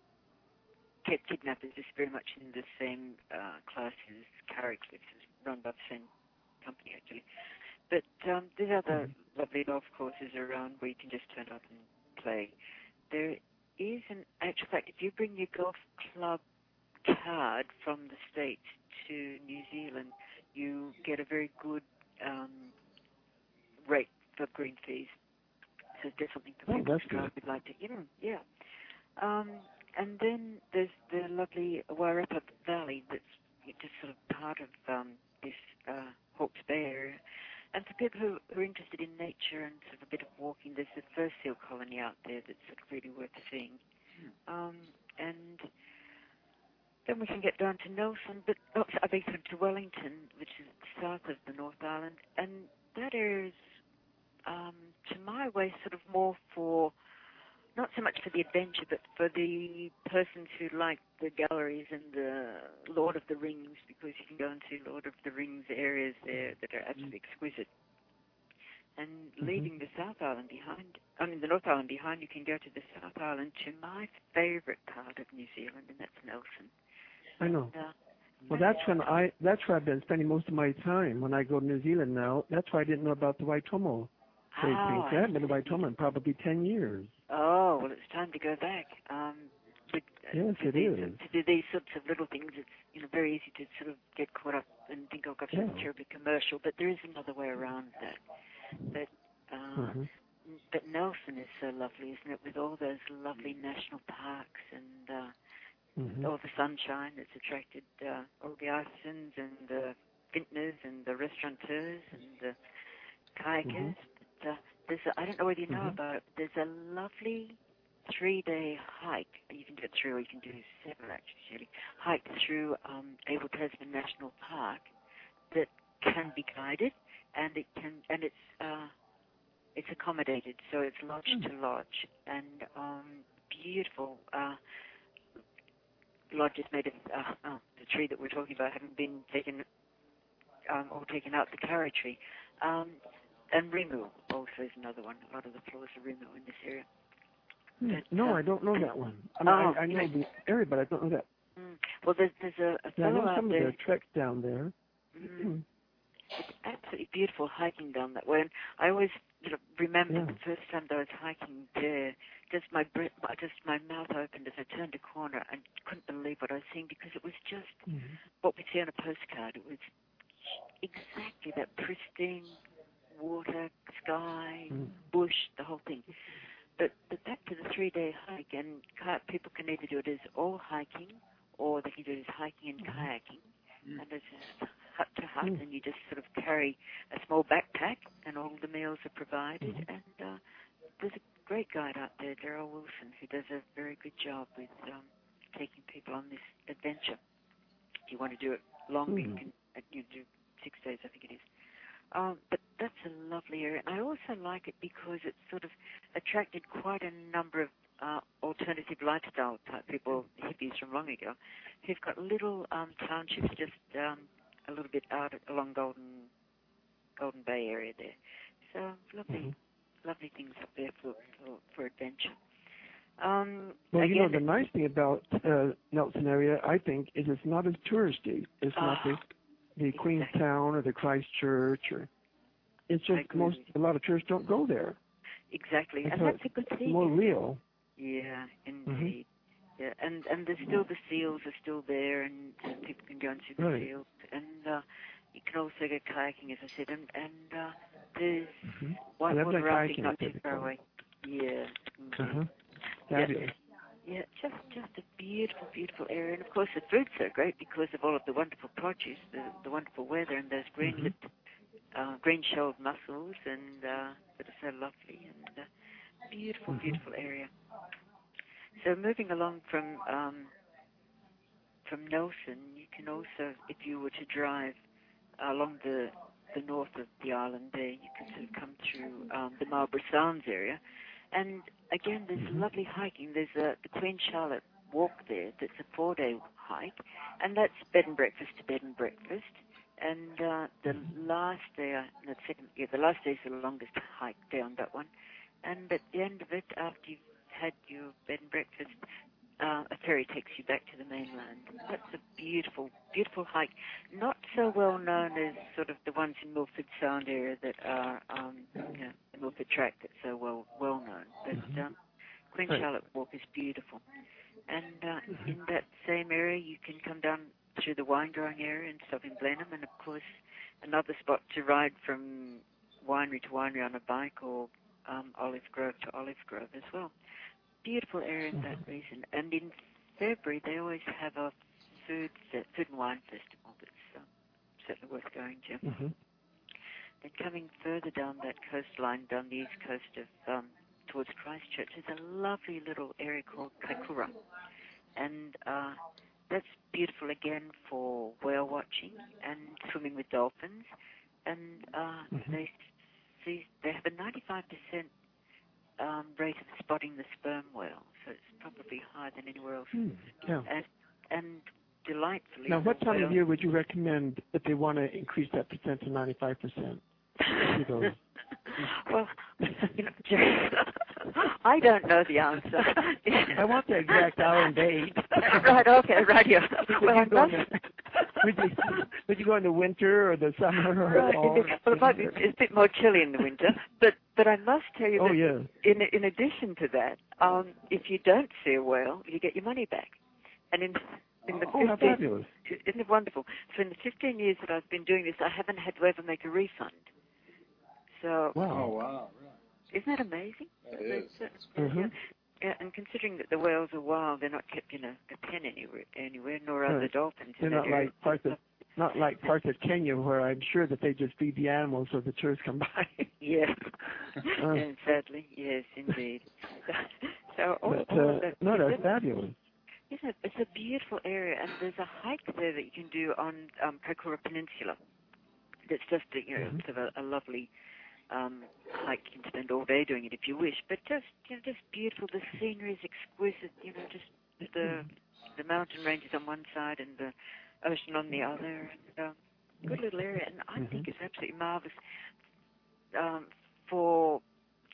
Speaker 3: Cape Kidnappers is very much in the same uh, class as Kauri Cliffs, is run by the same company actually. But um, there's other lovely golf courses around where you can just turn up and play. There, is an actual fact. If you bring your golf club card from the States to New Zealand, you get a very good um, rate for green fees. So it's definitely for
Speaker 2: Oh,
Speaker 3: people who would like to. Yeah, yeah. Um, and then there's the lovely Wairarapa Valley that's just sort of part of um, this uh, Hawke's Bay area. And for people who, are interested in nature and sort of a bit of walking, there's the first seal colony out there that's sort of really worth seeing. Um, and then we can get down to Nelson, but oh, I beg to Wellington, which is south of the North Island, and that is, um, to my way, sort of more for not so much for the adventure, but for the persons who like the galleries and the Lord of the Rings, because you can go into Lord of the Rings areas there that are absolutely exquisite. And
Speaker 2: Mhm.
Speaker 3: leaving the South Island behind, I mean the North Island behind, you can go to the South Island to my favourite part of New Zealand, and that's Nelson.
Speaker 2: I know.
Speaker 3: Uh,
Speaker 2: Well, that's when I that's where I've been spending most of my time when I go to New Zealand now. That's why I didn't know about the Waitomo trade
Speaker 3: oh.
Speaker 2: I haven't been to Waitomo in probably ten years.
Speaker 3: Oh, well, it's time to go back. Um, but, uh,
Speaker 2: Yes,
Speaker 3: to
Speaker 2: it
Speaker 3: these,
Speaker 2: is.
Speaker 3: To do these sorts of little things, it's you know very easy to sort of get caught up and think, oh gosh,
Speaker 2: Yeah.
Speaker 3: it's terribly commercial. But there is another way around that. But uh,
Speaker 2: Mhm.
Speaker 3: but Nelson is so lovely, isn't it? With all those lovely national parks and uh,
Speaker 2: Mhm.
Speaker 3: all the sunshine that's attracted uh, all the artisans and the vintners and the restaurateurs and the kayakers. But, uh, there's a, I don't know whether you know
Speaker 2: Mhm.
Speaker 3: about it. There's a lovely three-day hike. You can do it through, or you can do seven actually. Hike through um, Abel Tasman National Park that can be guided, and it can, and it's uh, it's accommodated, so it's lodge
Speaker 2: Hmm.
Speaker 3: to lodge, and um, beautiful. Uh, lodges made of uh, oh, the tree that we're talking about having been taken um, or taken out the kauri tree. Um, and Rimu also is another one. A lot of the floors are Rimu in this area.
Speaker 2: Hmm.
Speaker 3: But,
Speaker 2: No,
Speaker 3: uh,
Speaker 2: I don't know that one. I, mean,
Speaker 3: Oh,
Speaker 2: I, I know the area, but I don't know that.
Speaker 3: Mm. Well, there's there's a, a
Speaker 2: Yeah, I know some of
Speaker 3: there.
Speaker 2: the treks down there.
Speaker 3: Mm, it's absolutely beautiful hiking down that way. And I always you know, remember
Speaker 2: Yeah.
Speaker 3: the first time that I was hiking there, just my breath, just my mouth opened as I turned a corner and couldn't believe what I was seeing because it was just
Speaker 2: Mhm.
Speaker 3: what we see on a postcard. It was exactly that pristine water, sky,
Speaker 2: Mhm.
Speaker 3: bush, the whole thing. But, but back to the three-day hike, and ki- people can either do it as all hiking, or they can do it as hiking and kayaking.
Speaker 1: Mm.
Speaker 3: And it's just hut to hut,
Speaker 2: Mm.
Speaker 3: and you just sort of carry a small backpack, and all the meals are provided. And uh, there's a great guide out there, Daryl Wilson, who does a very good job with um, taking people on this adventure. If you want to do it longer, you
Speaker 2: Mhm.
Speaker 3: can uh, you do six days, I think it is. Um, but that's a lovely area, and I also like it because it's sort of attracted quite a number of uh, alternative lifestyle type people, hippies from long ago, who've got little um, townships just um, a little bit out along Golden Golden Bay area there. So lovely,
Speaker 2: Mhm.
Speaker 3: Lovely things up there for for, for adventure. Um,
Speaker 2: Well, you know, the nice thing about uh, Nelson area, I think, is it's not as touristy. It's not
Speaker 3: Ah,
Speaker 2: the the
Speaker 3: exactly.
Speaker 2: Queenstown or the Christchurch or. It's just most a lot of tourists don't go there.
Speaker 3: exactly,
Speaker 2: and
Speaker 3: and
Speaker 2: so
Speaker 3: that's a good thing.
Speaker 2: more real.
Speaker 3: Yeah, indeed. Yeah, and and there's still the seals are still there, and, and people can go and see the
Speaker 2: Right.
Speaker 3: seals, and uh, you can also go kayaking, as I said, and and uh, there's
Speaker 2: Mhm.
Speaker 3: whitewater
Speaker 2: like
Speaker 3: rafting
Speaker 2: kayaking
Speaker 3: not
Speaker 2: up
Speaker 3: too
Speaker 2: there
Speaker 3: far
Speaker 2: before.
Speaker 3: away. Yeah. indeed.
Speaker 2: Uh-huh.
Speaker 3: Yeah.
Speaker 2: Fabulous.
Speaker 3: Yeah, just just a beautiful, beautiful area, and of course the food's so great because of all of the wonderful produce, the the wonderful weather, and those green
Speaker 2: Mhm.
Speaker 3: lipped, uh, green shelled mussels, and uh, that are so lovely, and uh, beautiful,
Speaker 2: Mhm.
Speaker 3: beautiful area. So moving along from um, from Nelson, you can also, if you were to drive along the the north of the island there, you can sort of come through um, the Marlborough Sounds area, and again, there's
Speaker 2: Mhm.
Speaker 3: lovely hiking. There's a, the Queen Charlotte Walk there. That's a four-day hike, and that's bed and breakfast to bed and breakfast. And uh, the
Speaker 2: Mhm.
Speaker 3: last day, uh, the second, yeah, the last day is the longest hike down that one. And at the end of it, after you've had your bed and breakfast, uh, a ferry takes you back to the mainland. That's a beautiful, beautiful hike. Not so well known as sort of the ones in Milford Sound area that are, um, you know, the Milford Track that's so well well known. But
Speaker 2: Mhm.
Speaker 3: um, Queen. Charlotte Walk is beautiful. And uh, in that same area, you can come down through the wine growing area and stop in Blenheim, and of course, another spot to ride from winery to winery on a bike or um, Olive Grove to Olive Grove as well. Beautiful area in that reason. And in February, they always have a food food and wine festival that's uh, certainly worth going to.
Speaker 2: hmm
Speaker 3: Then coming further down that coastline, down the east coast of um, towards Christchurch, there's a lovely little area called Kaikoura, and uh, that's beautiful again for whale watching and swimming with dolphins. And uh,
Speaker 2: Mhm.
Speaker 3: they see they have a 95% um, rate of spotting the sperm whale, so it's probably higher than anywhere else.
Speaker 2: Hmm. Yeah.
Speaker 3: And and delightfully,
Speaker 2: Now, what time of year would you recommend if they want to increase that percent to 95%?
Speaker 3: well, you know, Jerry, I don't know the answer.
Speaker 2: I want the exact hour and date.
Speaker 3: right, okay, right here. Well,
Speaker 2: would, you go the, would, you, would you go in the winter or the summer or
Speaker 3: right,
Speaker 2: fall?
Speaker 3: well, it might be it's a bit more chilly in the winter, but but I must tell you
Speaker 2: Oh,
Speaker 3: that
Speaker 2: yeah.
Speaker 3: in in addition to that, um, if you don't see a whale, you get your money back. And in in the
Speaker 2: Oh, how
Speaker 3: 15
Speaker 2: fabulous.
Speaker 3: isn't it wonderful? So in the 15 years that I've been doing this, I haven't had to ever make a refund. So
Speaker 1: Oh
Speaker 2: Wow.
Speaker 1: wow,
Speaker 3: isn't that amazing?
Speaker 1: that is.
Speaker 3: That's,
Speaker 1: That's
Speaker 2: Mhm.
Speaker 3: yeah. Yeah, and considering that the whales are wild, they're not kept in a, a pen anywhere, anywhere, nor are the dolphins.
Speaker 2: They're not like parts of not like parts of Kenya where I'm sure that they just feed the animals so the tourists come by.
Speaker 3: Yeah.
Speaker 2: Uh.
Speaker 3: and sadly, yes, indeed. so all,
Speaker 2: but
Speaker 3: all
Speaker 2: uh,
Speaker 3: of that,
Speaker 2: no, that's
Speaker 3: it's,
Speaker 2: fabulous.
Speaker 3: isn't it? It's a beautiful area, and there's a hike there that you can do on um, Kaikoura Peninsula. That's just a, you know
Speaker 2: Mhm.
Speaker 3: sort of a, a lovely um. You can spend all day doing it if you wish, but just you know, just beautiful. The scenery is exquisite. You know, just the the mountain ranges on one side and the ocean on the other, and um, good little area. And I think it's absolutely marvelous um, for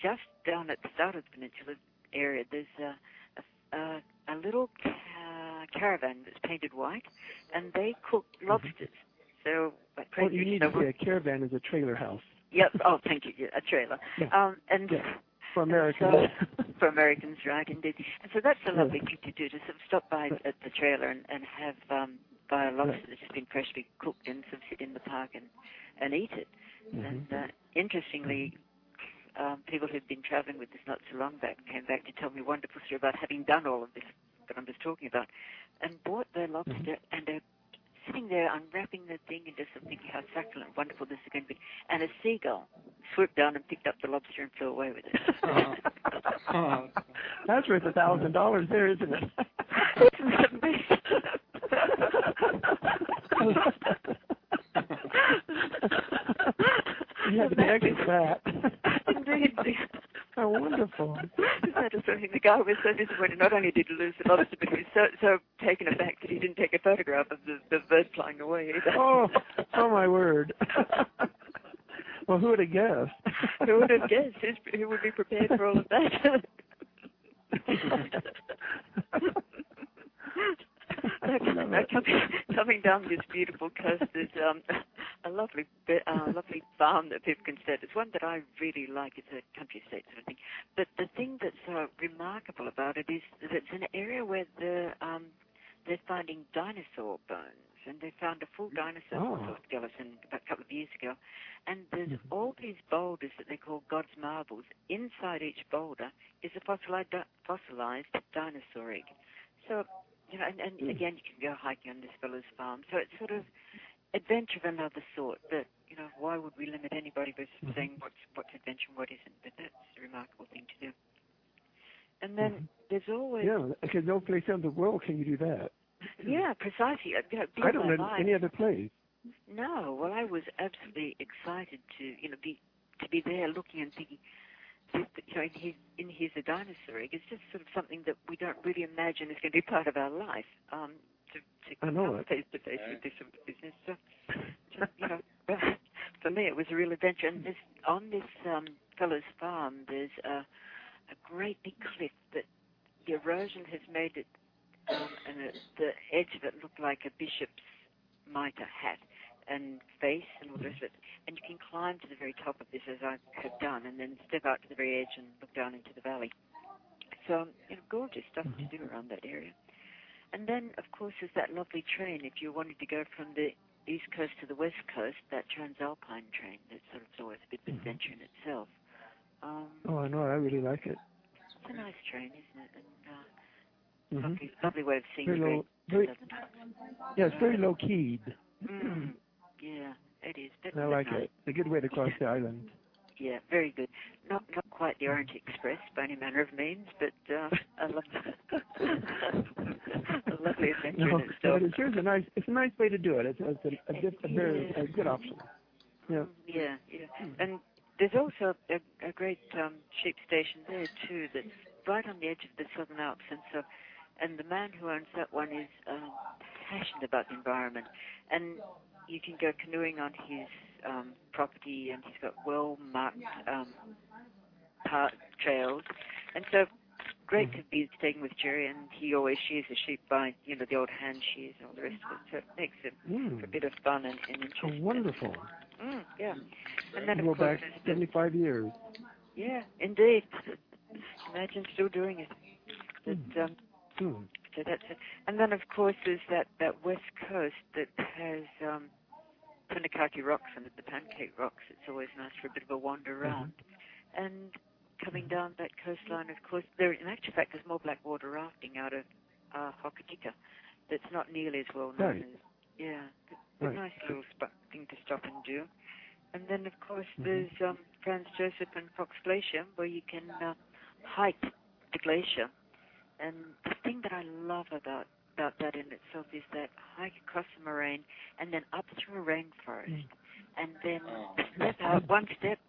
Speaker 3: just down at the start of the peninsula area. There's a a, a, a little ca- caravan that's painted white, and they cook lobsters. So, like
Speaker 2: What you need to see a caravan is a trailer house
Speaker 3: Yep. Oh, thank you. A trailer.
Speaker 2: Yeah.
Speaker 3: Um, and
Speaker 2: Yeah. for Americans.
Speaker 3: So- for Americans, right? Indeed. And so that's a lovely thing to do to sort of stop by at the trailer and, and have um, buy a lobster that's just been freshly cooked and sort of sit in the park and and eat it.
Speaker 2: Mhm.
Speaker 3: And uh, interestingly, um, people who've been traveling with this not so long back came back to tell me wonderful story about having done all of this that I'm just talking about, and bought their lobster
Speaker 2: Mm-hmm.
Speaker 3: and they're sitting there unwrapping the thing and just thinking how succulent and wonderful this is going to be. And a seagull swooped down and picked up the lobster and flew away with it.
Speaker 1: Oh,
Speaker 2: That's worth a thousand dollars there, isn't it?
Speaker 3: Isn't it amazing?
Speaker 2: you had to be extra fat. How wonderful.
Speaker 3: Isn't that a? The guy was so disappointed. Not only did he lose the lobster, but he was so so taken aback that he didn't take a photograph of the, the bird flying away either.
Speaker 2: Oh, oh my word. well, who would have guessed?
Speaker 3: Who would have guessed? Who's, who would be prepared for all of that? Now, com- now, coming, coming down this beautiful coast, there's um, a lovely, uh, lovely farm that people can at. It's one that I really like. It's a country estate sort of thing. But the thing that's so remarkable about it is that it's an area where the um, they're finding dinosaur bones, and they found a full dinosaur
Speaker 2: Oh.
Speaker 3: skeleton about a couple of years ago. And there's
Speaker 2: Mhm.
Speaker 3: all these boulders that they call God's marbles. Inside each boulder is a fossilized, fossilized dinosaur egg. So, you know, and, and
Speaker 2: Mm.
Speaker 3: again, you can go hiking on this fellow's farm. So it's sort of adventure of another sort. But you know, why would we limit anybody by
Speaker 2: Mhm.
Speaker 3: saying what's what's adventure and what isn't? But that's a remarkable thing to do. And then
Speaker 2: Mhm.
Speaker 3: there's always
Speaker 2: Yeah, because no place in the world can you do that.
Speaker 3: yeah, precisely. You know,
Speaker 2: I don't know any other place.
Speaker 3: no, well, I was absolutely excited to, you know, be to be there, looking and thinking, this, you know, in his in his a dinosaur egg. It's just sort of something that we don't really imagine is going to be part of our life. Um, to to
Speaker 2: I know
Speaker 3: come
Speaker 2: it.
Speaker 3: face to face with this business. So, just, you know, for me, it was a real adventure. And this on this um, fellow's farm, there's a a great big cliff that the erosion has made it, um, and it, the edge of it looked like a bishop's mitre hat and face and all the rest of it. And you can climb to the very top of this, as I have done, and then step out to the very edge and look down into the valley. um, you know, gorgeous stuff
Speaker 2: Mhm.
Speaker 3: to do around that area. And then, of course, there's that lovely train. If you wanted to go from the east coast to the west coast, that Transalpine train. That sort of is always a bit of
Speaker 2: Mhm.
Speaker 3: adventure in itself. Um,
Speaker 2: Oh, I know. I really like it.
Speaker 3: it's a nice train, isn't it? And uh,
Speaker 2: hmm
Speaker 3: lovely, lovely way of seeing
Speaker 2: Very low. Very, yeah, it's very low keyed.
Speaker 3: Mm, yeah, it is. But,
Speaker 2: I like
Speaker 3: nice.
Speaker 2: it. It's a good way to cross the island.
Speaker 3: Yeah, very good. Not not quite the Orient Express by any manner of means, but uh, a, lo- a lovely adventure
Speaker 2: No,
Speaker 3: in
Speaker 2: but
Speaker 3: itself.
Speaker 2: it's, here's a nice. It's a nice way to do it. It's, it's a, a, diff- a very a good option. Yeah.
Speaker 3: Yeah, yeah. And there's also a, a great um, sheep station there too that's right on the edge of the Southern Alps, and so and the man who owns that one is um, passionate about the environment, and you can go canoeing on his um, property, and he's got well marked um, path trails, and so great to be staying with Jerry, and he always shears the sheep by you know the old hand shears and all the rest of it, so it makes it
Speaker 2: Mm.
Speaker 3: a bit of fun and, and
Speaker 2: Oh,
Speaker 3: interesting.
Speaker 2: wonderful.
Speaker 3: Mm, yeah. And then, of course,
Speaker 2: back
Speaker 3: there's the-
Speaker 2: 75 years.
Speaker 3: yeah, indeed. Imagine still doing it. But,
Speaker 2: Mm.
Speaker 3: um,
Speaker 2: Hmm.
Speaker 3: so that's it. And then, of course, there's that, that west coast that has um, Punakaiki rocks and the pancake rocks. It's always nice for a bit of a wander
Speaker 2: Mm-hmm.
Speaker 3: around. And coming down that coastline, of course, there, in actual fact, there's more black water rafting out of uh, Hokitika that's not nearly as well known
Speaker 2: Right.
Speaker 3: as, yeah, but
Speaker 2: Right.
Speaker 3: nice little spot, thing to stop and do. And then, of course,
Speaker 2: Mhm.
Speaker 3: there's um, Franz Josef and Fox Glacier, where you can uh, hike the glacier. And the thing that I love about about that in itself is that hike across the moraine and then up through a rainforest,
Speaker 2: Mm.
Speaker 3: and then
Speaker 1: Oh.
Speaker 3: step out one step,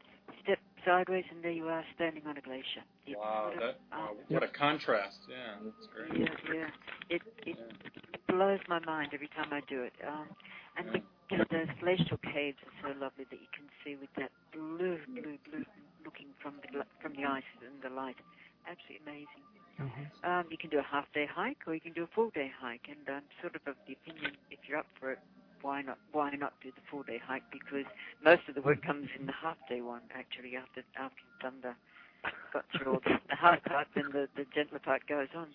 Speaker 3: step sideways, and there you are standing on a glacier. It's
Speaker 1: Wow,
Speaker 3: sort of,
Speaker 1: that
Speaker 3: um,
Speaker 1: wow, what a contrast. Yeah, that's great.
Speaker 3: yeah, yeah. It it blows my mind every time I do it. Um, and the, you know, those glacial caves are so lovely that you can see with that blue, blue, blue looking from the from the ice and the light. Absolutely amazing.
Speaker 2: Mhm.
Speaker 3: Um, you can do a half day hike or you can do a full day hike, and I'm sort of of the opinion if you're up for it, why not why not do the full day hike? Because most of the work comes in the half day one actually after after the got through all the, the hard part, then the the gentler part goes on.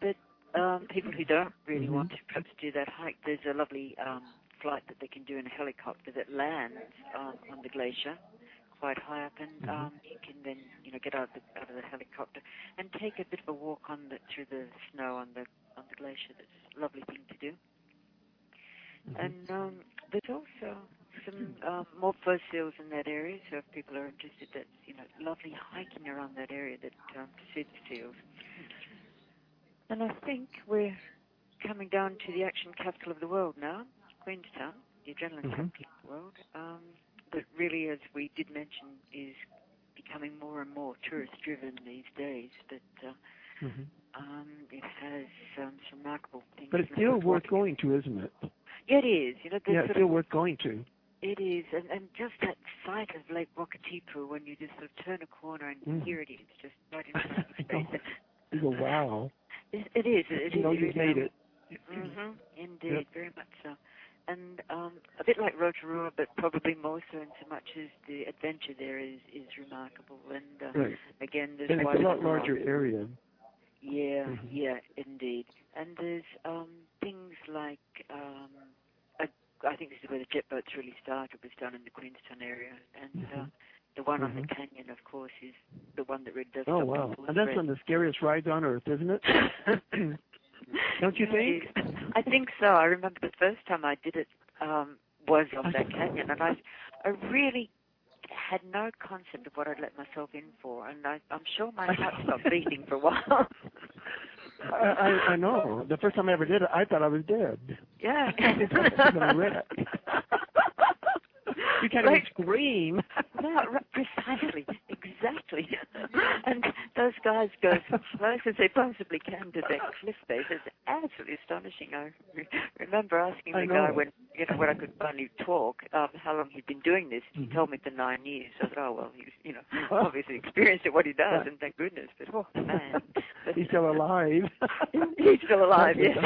Speaker 3: But um, people who don't really
Speaker 2: Mhm.
Speaker 3: want to perhaps do that hike, there's a lovely um, flight that they can do in a helicopter that lands um, on the glacier quite high up, and
Speaker 2: Mhm.
Speaker 3: um, you can then you know get out of the out of the helicopter and take a bit of a walk on the through the snow on the on the glacier. That's a lovely thing to do.
Speaker 2: Mhm.
Speaker 3: And um, there's also some um, more fur seals in that area. So if people are interested, that's you know lovely hiking around that area that um, the seals. And I think we're coming down to the action capital of the world now, Queenstown, the adrenaline
Speaker 2: Mhm.
Speaker 3: capital of the world. Um, that really, as we did mention, is becoming more and more tourist-driven these days. But uh,
Speaker 2: Mhm.
Speaker 3: um, it has um, some remarkable things.
Speaker 2: But it's still worth
Speaker 3: water-
Speaker 2: going to, isn't it?
Speaker 3: Yeah, it is. You know,
Speaker 2: Yeah, it's still
Speaker 3: of,
Speaker 2: worth going to.
Speaker 3: it is, and and just that sight of Lake Wakatipu when you just sort of turn a corner and
Speaker 2: Mm.
Speaker 3: here it is, just right in front of your face.
Speaker 2: You go, wow.
Speaker 3: It, it is. It,
Speaker 2: You know
Speaker 3: is
Speaker 2: you've made it.
Speaker 3: hmm Indeed,
Speaker 2: Yep.
Speaker 3: very much so. And um, a bit like Rotorua, but probably more so in so much as the adventure there is is remarkable. And uh,
Speaker 2: Right.
Speaker 3: again, there's
Speaker 2: And it's a lot larger area.
Speaker 3: Yeah,
Speaker 2: Mhm.
Speaker 3: yeah, indeed. And there's um, things like um, I, I think this is where the jet boats really started. Was down in the Queenstown area, and uh,
Speaker 2: Mhm.
Speaker 3: the one on the
Speaker 2: Mhm.
Speaker 3: canyon, of course, is the one that really does.
Speaker 2: Oh, wow. And that's
Speaker 3: breath.
Speaker 2: one of the scariest rides on Earth, isn't it? Don't you think?
Speaker 3: I think so. I remember the first time I did it um, was on that canyon, and I, I really had no concept of what I'd let myself in for, and I, I'm sure my heart stopped beating for a while.
Speaker 2: I, I, I know. The first time I ever did it, I thought I was dead.
Speaker 3: yeah.
Speaker 2: It's gonna wreck. You can't
Speaker 3: Right.
Speaker 2: even scream.
Speaker 3: No, precisely, exactly. and those guys go as close as they possibly can to that cliff face. It's absolutely astonishing. I re- remember asking the guy when you know when I could finally talk um, how long he'd been doing this. He
Speaker 2: Mhm.
Speaker 3: told me for nine years. I thought, oh well, he's you know obviously experienced at what he does, and thank goodness. But oh man,
Speaker 2: He's still alive.
Speaker 3: He's still alive. Yes.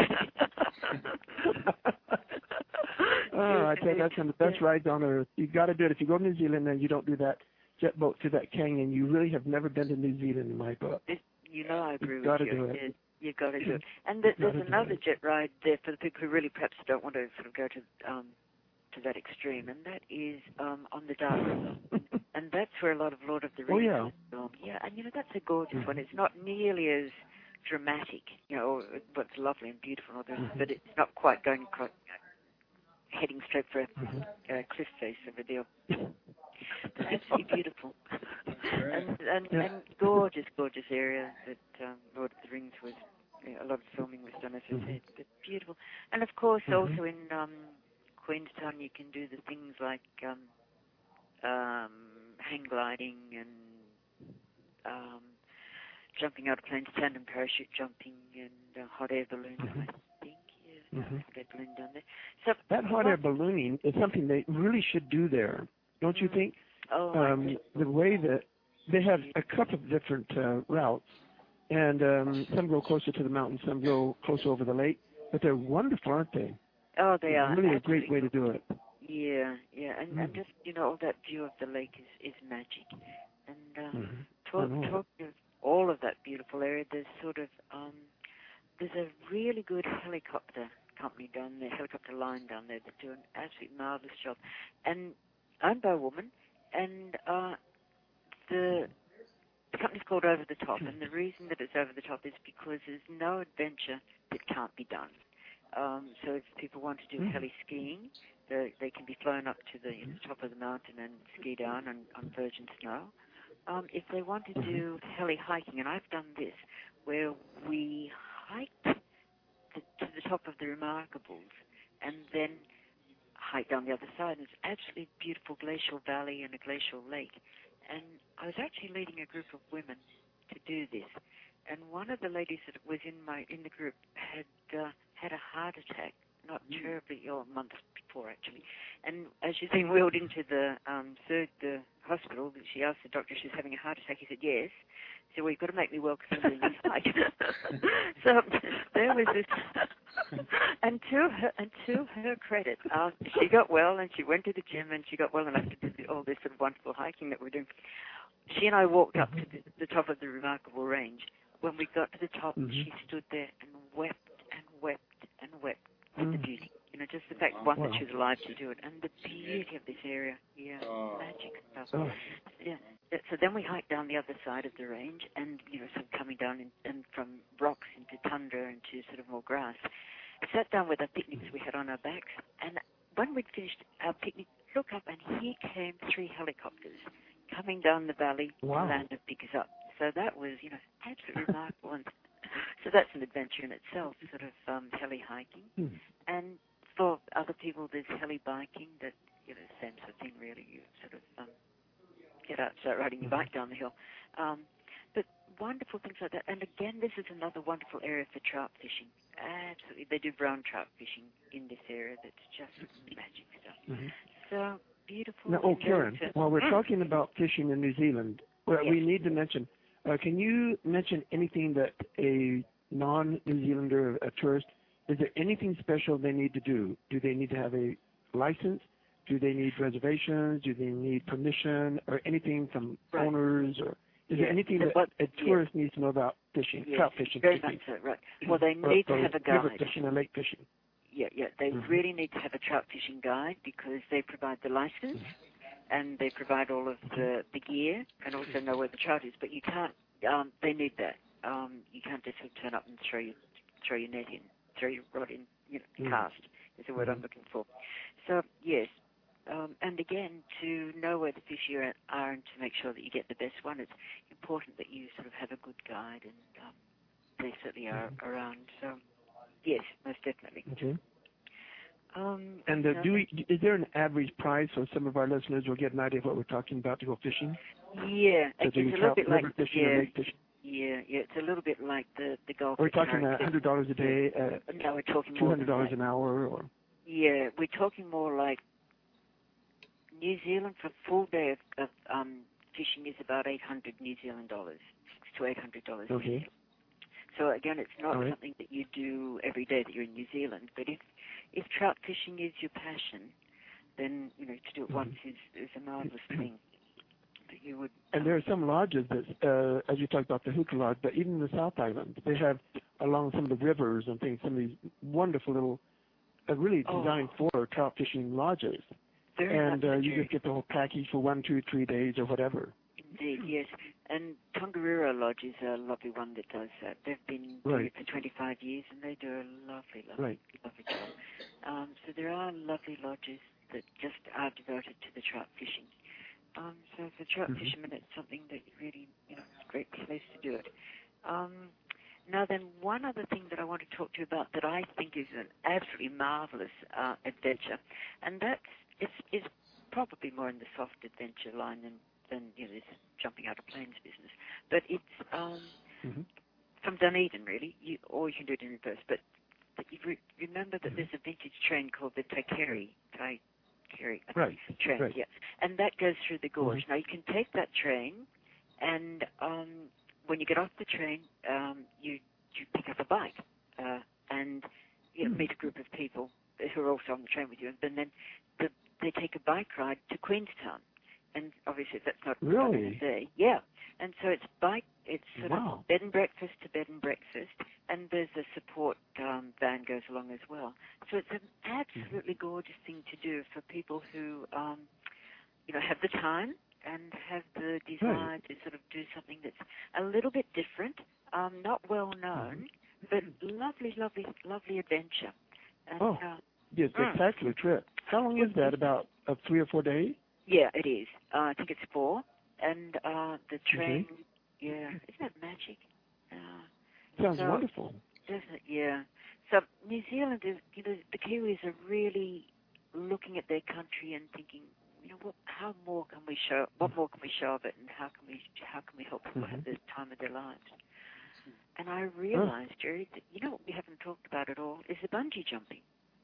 Speaker 2: oh, I tell you, that's one of the best rides on earth. You've got to do it. If you go to New Zealand and you don't do that jet boat to that canyon, you really have never been to New Zealand in my book.
Speaker 3: It, You know I agree
Speaker 2: You've got to
Speaker 3: you.
Speaker 2: do it.
Speaker 3: You've got to do it. And th-
Speaker 2: You've gotta do
Speaker 3: another jet ride there for the people who really perhaps don't want to sort of go to um, to that extreme, and that is um, on the Dart River. And that's where a lot of Lord of the
Speaker 2: Oh,
Speaker 3: Rings
Speaker 2: yeah.
Speaker 3: is filmed. Yeah, and you know that's a gorgeous
Speaker 2: Mhm.
Speaker 3: one. It's not nearly as dramatic, you know, but it's lovely and beautiful, and all this,
Speaker 2: Mhm.
Speaker 3: but it's not quite going quite, heading straight for a
Speaker 2: Mhm.
Speaker 3: uh, cliff face of a But absolutely beautiful. and and,
Speaker 2: Yeah.
Speaker 3: and gorgeous, gorgeous area that um, Lord of the Rings was. You know, a lot of filming was done, as I
Speaker 2: Mhm.
Speaker 3: said, but beautiful. And of course,
Speaker 2: Mhm.
Speaker 3: also in um, Queenstown, you can do the things like um, um, hang gliding and um, jumping out of planes, tandem parachute jumping, and uh, hot air balloon.
Speaker 2: Mhm.
Speaker 3: I think yeah,
Speaker 2: Mhm.
Speaker 3: hot air balloon down there. So
Speaker 2: That hot air ballooning is something they really should do there, don't you
Speaker 3: Mm.
Speaker 2: think?
Speaker 3: Oh,
Speaker 2: Um, the way that they have a couple of different uh, routes, and um, some go closer to the mountain, some go closer over the lake, but they're wonderful, aren't they?
Speaker 3: oh, they are
Speaker 2: really a great way to do it.
Speaker 3: Yeah, yeah, and, and
Speaker 2: Mm.
Speaker 3: just you know, all that view of the lake is is magic. And uh,
Speaker 2: Mhm.
Speaker 3: talk,
Speaker 2: I know it.
Speaker 3: talking of all of that beautiful area, there's sort of um, there's a really good helicopter company down there, helicopter line down there that do an absolutely marvelous job, and owned by a woman, and uh, the the company's called Over the Top, and the reason that it's over the top is because there's no adventure that can't be done. Um, so if people want to do
Speaker 2: Mhm.
Speaker 3: heli skiing, they, they can be flown up to the, the top of the mountain and ski down on, on virgin snow. Um, if they want to do heli hiking, and I've done this, where we hiked the, to the top of the Remarkables and then hiked down the other side. And it's absolutely beautiful glacial valley and a glacial lake. And I was actually leading a group of women to do this. And one of the ladies that was in my in the group had uh, had a heart attack, not terribly ill, a month before actually. And as she's being wheeled into the um, third the hospital, she asked the doctor if she's having a heart attack. He said yes. Well, you've got to make me well because I'm doing this hike. so there was this. And to her, and to her credit, um, she got well and she went to the gym and she got well enough to do all this sort of wonderful hiking that we're doing. She and I walked up to the, the top of the remarkable range. When we got to the top,
Speaker 2: Mhm.
Speaker 3: she stood there and wept and wept and wept at the
Speaker 2: Mm.
Speaker 3: beauty. You know, just the fact one
Speaker 2: Wow.
Speaker 3: that she was alive to do it, and the beauty of this area. Yeah,
Speaker 1: Oh.
Speaker 3: magic stuff.
Speaker 2: Oh,
Speaker 3: Yeah. yeah, So then we hiked down the other side of the range, and you know, sort of coming down in, and from rocks into tundra into sort of more grass. Sat down with our picnics we had on our backs, and when we'd finished our picnic, look up, and here came three helicopters coming down the valley
Speaker 2: Wow.
Speaker 3: to land and pick us up. So that was, you know, absolutely remarkable. And so that's an adventure in itself, sort of um, heli hiking.
Speaker 2: Hmm.
Speaker 3: And for other people, there's heli biking that, you know, same sort of thing, really. You sort of um, get out, start riding your bike down the hill. Um, but wonderful things like that. And again, this is another wonderful area for trout fishing. Absolutely. They do brown trout fishing in this area that's just magic stuff.
Speaker 2: Mhm.
Speaker 3: So beautiful.
Speaker 2: Now, oh, Karen, while we're
Speaker 3: Mm.
Speaker 2: talking about fishing in New Zealand, well, we need to mention. Uh, can you mention anything that a non-New Zealander, a tourist, is there anything special they need to do? Do they need to have a license? Do they need reservations? Do they need permission or anything from
Speaker 3: Right.
Speaker 2: owners? Or is there anything that
Speaker 3: what-
Speaker 2: a tourist needs to know about fishing,
Speaker 3: Yes,
Speaker 2: trout fishing,
Speaker 3: Very much so, right. Well, they
Speaker 2: Or-
Speaker 3: need to have a
Speaker 2: river
Speaker 3: guide.
Speaker 2: fishing or lake fishing.
Speaker 3: Yeah, yeah. They
Speaker 2: Mhm.
Speaker 3: really need to have a trout fishing guide because they provide the license and they provide all of the, the gear and also know where the trout is. But you can't. Um, they need that. Um, you can't just sort of turn up and throw your throw your net in, your rod in. You know,
Speaker 2: Mhm.
Speaker 3: cast is the word I'm
Speaker 2: Mhm.
Speaker 3: looking for. So yes. Um, and again, to know where the fish are, and to make sure that you get the best one, it's important that you sort of have a good guide, and um, they certainly are
Speaker 2: Mhm.
Speaker 3: around. So, yes, most definitely.
Speaker 2: Okay.
Speaker 3: Um,
Speaker 2: And uh, do we, is there an average price so some of our listeners will get an idea of what we're talking about to go fishing?
Speaker 3: Yeah,
Speaker 2: To
Speaker 3: it's a little bit like
Speaker 2: river fishing or
Speaker 3: yeah? Yeah, yeah. It's a little bit like the the golf.
Speaker 2: We're
Speaker 3: at
Speaker 2: talking
Speaker 3: Carrick
Speaker 2: a
Speaker 3: Cliff.
Speaker 2: hundred dollars a day, uh,
Speaker 3: No, we're talking
Speaker 2: two
Speaker 3: more
Speaker 2: hundred dollars an hour, or
Speaker 3: Yeah, we're talking more like New Zealand for a full day of, of um, fishing is about eight hundred New Zealand dollars, six to eight hundred dollars.
Speaker 2: Okay.
Speaker 3: So again, it's not
Speaker 2: right.
Speaker 3: something that you do every day that you're in New Zealand. But if if trout fishing is your passion, then you know to do it
Speaker 2: Mhm.
Speaker 3: once is is a marvelous thing. You would.
Speaker 2: And there are some lodges that, uh, as you talked about the Huka Lodge, but even in the South Island, they have along some of the rivers and things, some of these wonderful little, uh, really
Speaker 3: Oh.
Speaker 2: designed for trout fishing lodges.
Speaker 3: Very
Speaker 2: and uh, you just get the whole package for one, two, three days or whatever.
Speaker 3: Indeed, yes. And Tongariro Lodge is a lovely one that does that. They've been doing
Speaker 2: Right.
Speaker 3: it for 25 years, and they do a lovely, lovely,
Speaker 2: Right.
Speaker 3: lovely job. Um, so there are lovely lodges that just are devoted to the trout fishing. Um, so for trout
Speaker 2: Mhm.
Speaker 3: fishermen, it's something that really, you know, it's a great place to do it. Um, now then, one other thing that I want to talk to you about that I think is an absolutely marvelous uh, adventure, and that's it's, it's probably more in the soft adventure line than, than you know this jumping out of planes business. But it's um,
Speaker 2: Mhm.
Speaker 3: from Dunedin, really, you, or you can do it in reverse. But, but you re- remember that
Speaker 2: Mhm.
Speaker 3: there's a vintage train called the Taieri, Taieri
Speaker 2: Right.
Speaker 3: train,
Speaker 2: Right.
Speaker 3: yeah, and that goes through the gorge. Now you can take that train, and um, when you get off the train, um, you you pick up a bike, uh, and you know,
Speaker 2: Hmm.
Speaker 3: meet a group of people who are also on the train with you, and then the, they take a bike ride to Queenstown, and obviously that's not
Speaker 2: Really?
Speaker 3: day. Yeah, and so it's bike, it's sort
Speaker 2: Wow.
Speaker 3: of bed and breakfast to bed and breakfast, and there's a support um, van goes along as well. So it's an absolutely gorgeous thing to do for people who, um, you know, have the time and have the desire to sort of do something that's a little bit different, um, not well known, but lovely, lovely, lovely adventure. And,
Speaker 2: Oh.
Speaker 3: uh,
Speaker 2: Yeah,
Speaker 3: Mm.
Speaker 2: spectacular trip. How long is that? About uh, three or four days?
Speaker 3: Yeah, it is. Uh, I think it's four, and uh, the train. Yeah, isn't that magic? Uh,
Speaker 2: Sounds
Speaker 3: So-
Speaker 2: wonderful.
Speaker 3: Doesn't it? Yeah. So New Zealand is, you know, the Kiwis are really looking at their country and thinking, you know, what, how more can we show? What more can we show of it, and how can we, how can we help people have the time of their lives? And I realized, Jerry, that you know what we haven't talked about at all is the bungee jumping.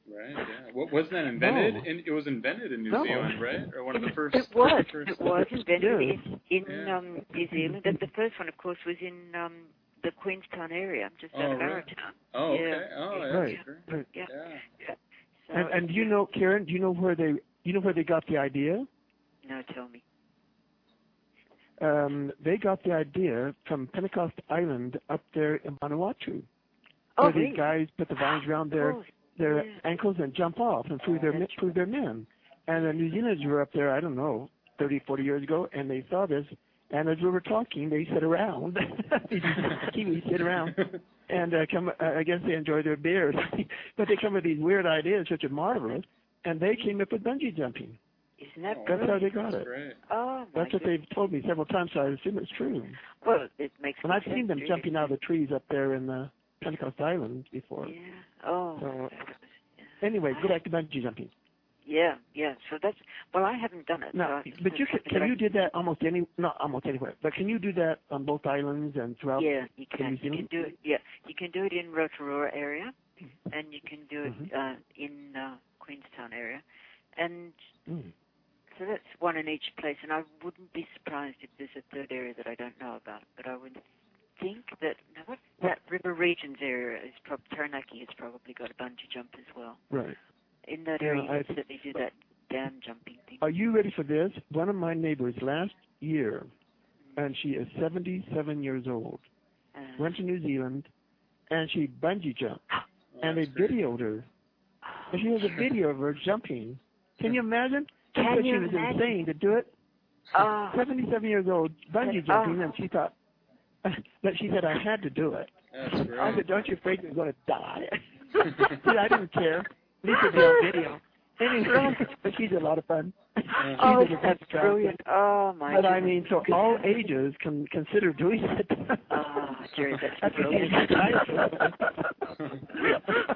Speaker 1: Right. Yeah. What wasn't that invented?
Speaker 2: No.
Speaker 1: In, it was invented in New
Speaker 2: No.
Speaker 1: Zealand, right? Or one of the first.
Speaker 3: It was.
Speaker 1: first
Speaker 3: It was invented
Speaker 2: Yes.
Speaker 3: in, in
Speaker 1: Yeah.
Speaker 3: um, New Zealand, and the first one, of course, was in um, the Queenstown area, just
Speaker 1: Oh,
Speaker 3: out of
Speaker 1: really?
Speaker 3: Arrowtown.
Speaker 1: Oh, okay.
Speaker 3: Yeah.
Speaker 1: Oh, that's
Speaker 2: Right. right.
Speaker 3: Yeah.
Speaker 1: Yeah.
Speaker 3: So,
Speaker 2: And, and do you know, Karen? Do you know where they? You know where they got the idea?
Speaker 3: No, tell me.
Speaker 2: Um, they got the idea from Pentecost Island up there in Vanuatu.
Speaker 3: Oh,
Speaker 2: where
Speaker 3: really?
Speaker 2: these guys put the vines around their
Speaker 3: Oh,
Speaker 2: their
Speaker 3: yeah.
Speaker 2: ankles and jump off and prove
Speaker 3: Oh,
Speaker 2: their
Speaker 3: that's
Speaker 2: prove their men. And the New Zealanders were up there, I don't know, 30, 40 years ago, and they saw this. And as we were talking, they sit around. These Kiwis sit around and uh, come. Uh, I guess they enjoy their beers, but they come with these weird ideas, which are marvelous. And they came up with bungee jumping.
Speaker 3: Isn't that
Speaker 1: Oh,
Speaker 2: That's how they got
Speaker 1: That's
Speaker 2: it.
Speaker 1: great.
Speaker 3: Oh, my
Speaker 2: That's what
Speaker 3: goodness.
Speaker 2: they've told me several times, so I assume it's true.
Speaker 3: Well, it makes sense.
Speaker 2: And I've seen them jumping out of the trees up there in the Pentecost Islands before.
Speaker 3: Yeah. Oh.
Speaker 2: So-. Anyway, go back to bungee jumping.
Speaker 3: Yeah, yeah. So that's well, I haven't done it.
Speaker 2: No,
Speaker 3: so
Speaker 2: but you can, can you do that almost any not almost anywhere, but can you do that on both islands and throughout?
Speaker 3: Yeah, you can. You can do it. Yeah, you can do it in Rotorua area, and you can do it
Speaker 2: Mhm.
Speaker 3: uh, in uh, Queenstown area, and
Speaker 2: Mm.
Speaker 3: so that's one in each place. And I wouldn't be surprised if there's a third area that I don't know about. But I would think that what that River Regions area is prob Taranaki has probably got a bungee jump as well.
Speaker 2: Right.
Speaker 3: In that
Speaker 2: Yeah,
Speaker 3: area,
Speaker 2: I
Speaker 3: you
Speaker 2: think-
Speaker 3: certainly do that dam jumping thing.
Speaker 2: Are you ready for this? One of my neighbors last year, and she is 77 years old,
Speaker 3: Uh,
Speaker 2: went to New Zealand, and she bungee jumped, and they videoed her. And she has a video of her jumping. Can you imagine? She
Speaker 3: Can you
Speaker 2: she was
Speaker 3: imagine?
Speaker 2: insane to do it.
Speaker 3: oh,
Speaker 2: 77 years old, bungee jumping, and she thought, but she said, I had to do it.
Speaker 1: That's
Speaker 2: I said, don't you afraid you're going to die? See, I didn't care. At least it'd be on video. Anyway, but she's a lot of fun.
Speaker 3: oh,
Speaker 2: a
Speaker 3: that's
Speaker 2: good guy.
Speaker 3: brilliant. Oh my.
Speaker 2: But I mean, so all ages can consider doing it.
Speaker 3: Oh, Jerry, that's
Speaker 2: That's
Speaker 3: brilliant.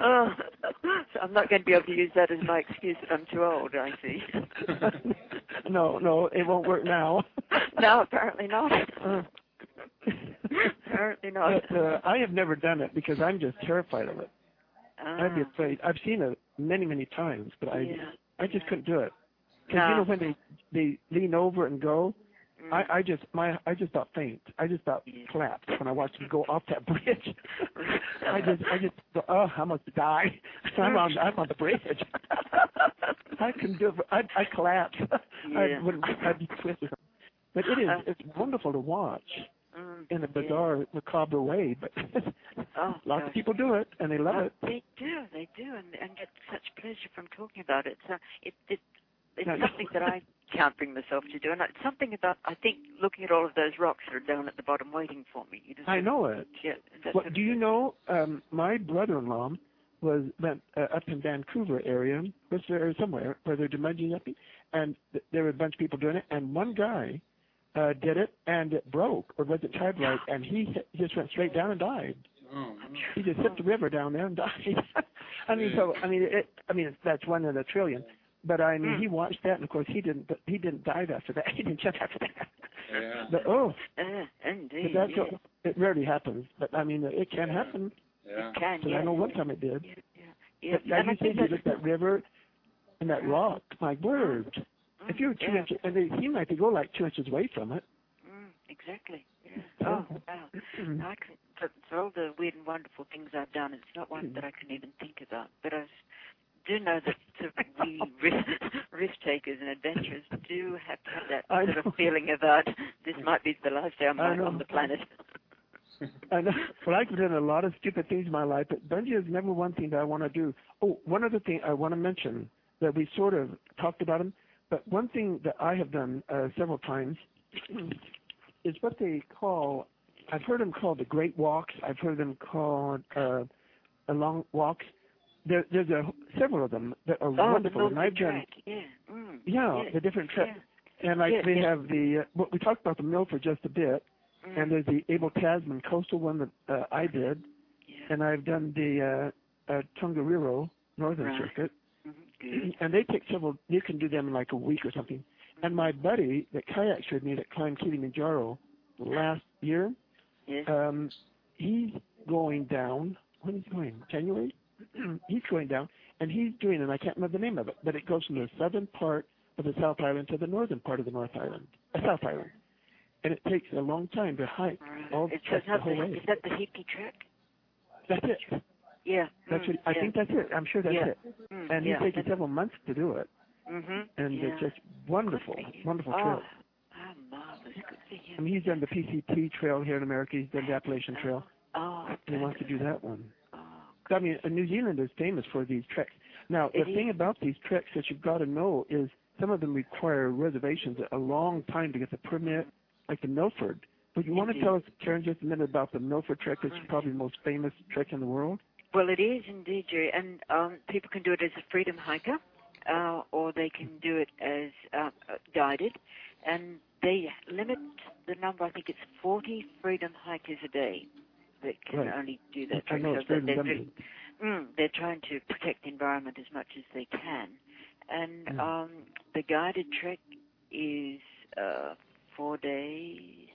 Speaker 3: oh, so I'm not going to be able to use that as my excuse that I'm too old. I see.
Speaker 2: no, no, it won't work now.
Speaker 3: no, apparently not.
Speaker 2: Uh,
Speaker 3: apparently not.
Speaker 2: but uh, I have never done it because I'm just terrified of it. I'd be
Speaker 3: Ah,
Speaker 2: afraid. I've seen it many, many times, but I,
Speaker 3: yeah.
Speaker 2: I just couldn't do it. Because
Speaker 3: No.
Speaker 2: you know when they they lean over and go,
Speaker 3: Mm.
Speaker 2: I, I just my I just thought faint. I just thought
Speaker 3: Yeah.
Speaker 2: collapse when I watched them go off that bridge. I just I just thought, oh I'm going to die. I'm on I'm on the bridge. I couldn't do it. I'd I collapse.
Speaker 3: Yeah.
Speaker 2: I would I'd be twisted. But it is it's wonderful to watch in a bizarre, macabre way. But
Speaker 3: Oh,
Speaker 2: lots
Speaker 3: gosh.
Speaker 2: of people do it, and they love
Speaker 3: Oh,
Speaker 2: it.
Speaker 3: They do, they do, and, and get such pleasure from talking about it. So it, it it's
Speaker 2: No,
Speaker 3: something that I can't bring myself to do, and it's something about I think looking at all of those rocks that are down at the bottom waiting for me. You just
Speaker 2: I know it.
Speaker 3: Yeah.
Speaker 2: Well, do you know? Um, my brother-in-law was went uh, up in Vancouver area, was there somewhere where they're demudging up, and th- there were a bunch of people doing it, and one guy did it, and it broke, or was it tide right, and he hit, he just went straight down and died.
Speaker 1: Oh,
Speaker 2: He just hit the river down there and died. I mean, so I mean, it, I mean, that's one in a trillion. But I mean,
Speaker 3: Mm.
Speaker 2: he watched that, and of course, he didn't. He didn't dive after that. He didn't jump after that.
Speaker 1: yeah.
Speaker 2: But oh,
Speaker 3: Uh,
Speaker 2: but that's
Speaker 3: yeah.
Speaker 2: what, it rarely happens. But I mean, it can happen.
Speaker 1: Yeah.
Speaker 3: Can,
Speaker 2: Because
Speaker 3: yeah.
Speaker 2: I know one time it did.
Speaker 3: Yeah, yeah. yeah.
Speaker 2: But
Speaker 3: and I
Speaker 2: you
Speaker 3: think
Speaker 2: said, you
Speaker 3: that-
Speaker 2: look at that river and that rock. My word!
Speaker 3: Mm,
Speaker 2: If you're two
Speaker 3: yeah.
Speaker 2: inches, and seem like they go like two inches away from it.
Speaker 3: Mm, exactly. Yeah. Oh, wow. I can, for, for all the weird and wonderful things I've done, it's not one that I can even think about. But I do know that we risk, risk takers and adventurers do have to have that
Speaker 2: I
Speaker 3: sort
Speaker 2: know.
Speaker 3: of feeling about this might be the last day I'm on, the planet.
Speaker 2: I know. Well, I've done a lot of stupid things in my life, but bungee is never one thing that I want to do. Oh, one other thing I want to mention that we sort of talked about them, but one thing that I have done uh, several times is what they call. I've heard them called the Great Walks. I've heard them called uh, a long walks. There, there's several of them that are
Speaker 3: Oh, the
Speaker 2: wonderful, and I've done.
Speaker 3: track. Yeah. Mm,
Speaker 2: Yeah, the different trips.
Speaker 3: yeah.
Speaker 2: And like they have the, uh, well, we talked about the Milford just a bit,
Speaker 3: Mm,
Speaker 2: and there's the Abel Tasman coastal one that uh, I did,
Speaker 3: yeah.
Speaker 2: and I've done the uh, uh, Tongariro Northern
Speaker 3: Right.
Speaker 2: Circuit. And they take several. You can do them in like a week or something. And my buddy that kayaks with me that climbed Kilimanjaro last year,
Speaker 3: Yes.
Speaker 2: um, he's going down. When is he going? January. he's going down, and he's doing, and I can't remember the name of it, but it goes from the southern part of the South Island to the northern part of the North Island, uh, South Island, and it takes a long time to hike all the
Speaker 3: It's
Speaker 2: the
Speaker 3: not
Speaker 2: whole way.
Speaker 3: is that the hippie track?
Speaker 2: That's it.
Speaker 3: Yeah.
Speaker 2: That's
Speaker 3: mm,
Speaker 2: what, I think that's it. I'm sure that's it.
Speaker 3: Mm,
Speaker 2: And he's taken several months to do it,
Speaker 3: Mhm.
Speaker 2: and it's just wonderful,
Speaker 3: Good for you.
Speaker 2: wonderful
Speaker 3: oh,
Speaker 2: trip.
Speaker 3: Oh, marvelous. Good for him.
Speaker 2: I mean, he's done the PCT trail here in America. He's done the Appalachian Trail,
Speaker 3: Oh,
Speaker 2: and he wants to do that one.
Speaker 3: Oh,
Speaker 2: I mean, New Zealand is famous for these treks. Now, the
Speaker 3: It is.
Speaker 2: thing about these treks that you've got to know is some of them require reservations a long time to get the permit, like the Milford. But you want to tell us, Karen, just a minute about the Milford trek, which is probably the most famous trek in the world?
Speaker 3: Well, it is indeed, Jerry, and um, people can do it as a freedom hiker, uh, or they can do it as uh, guided, and they limit the number. I think it's 40 freedom hikers a day that can
Speaker 2: Right.
Speaker 3: only do that.
Speaker 2: I know
Speaker 3: So they're, they're, mm, they're trying to protect the environment as much as they can, and
Speaker 2: Mm.
Speaker 3: um, the guided trek is uh, four days,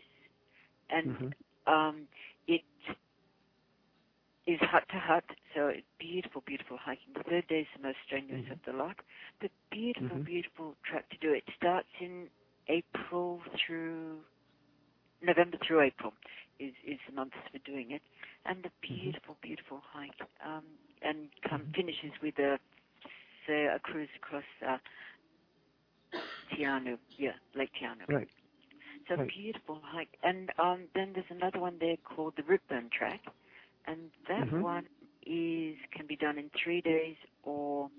Speaker 3: and
Speaker 2: Mhm.
Speaker 3: um, is hut to hut, so beautiful, beautiful hiking. The third day is the most strenuous
Speaker 2: Mhm.
Speaker 3: of the lot, but beautiful,
Speaker 2: Mhm.
Speaker 3: beautiful track to do. It starts in April through November through April is is the months for doing it, and a beautiful, beautiful hike, um, and come
Speaker 2: Mhm.
Speaker 3: finishes with a say a cruise across uh, Te Anau, yeah, Lake Te Anau.
Speaker 2: Right.
Speaker 3: So
Speaker 2: Right.
Speaker 3: beautiful hike. And um, then there's another one there called the Routeburn Track, and that
Speaker 2: Mhm.
Speaker 3: one is can be done in three days or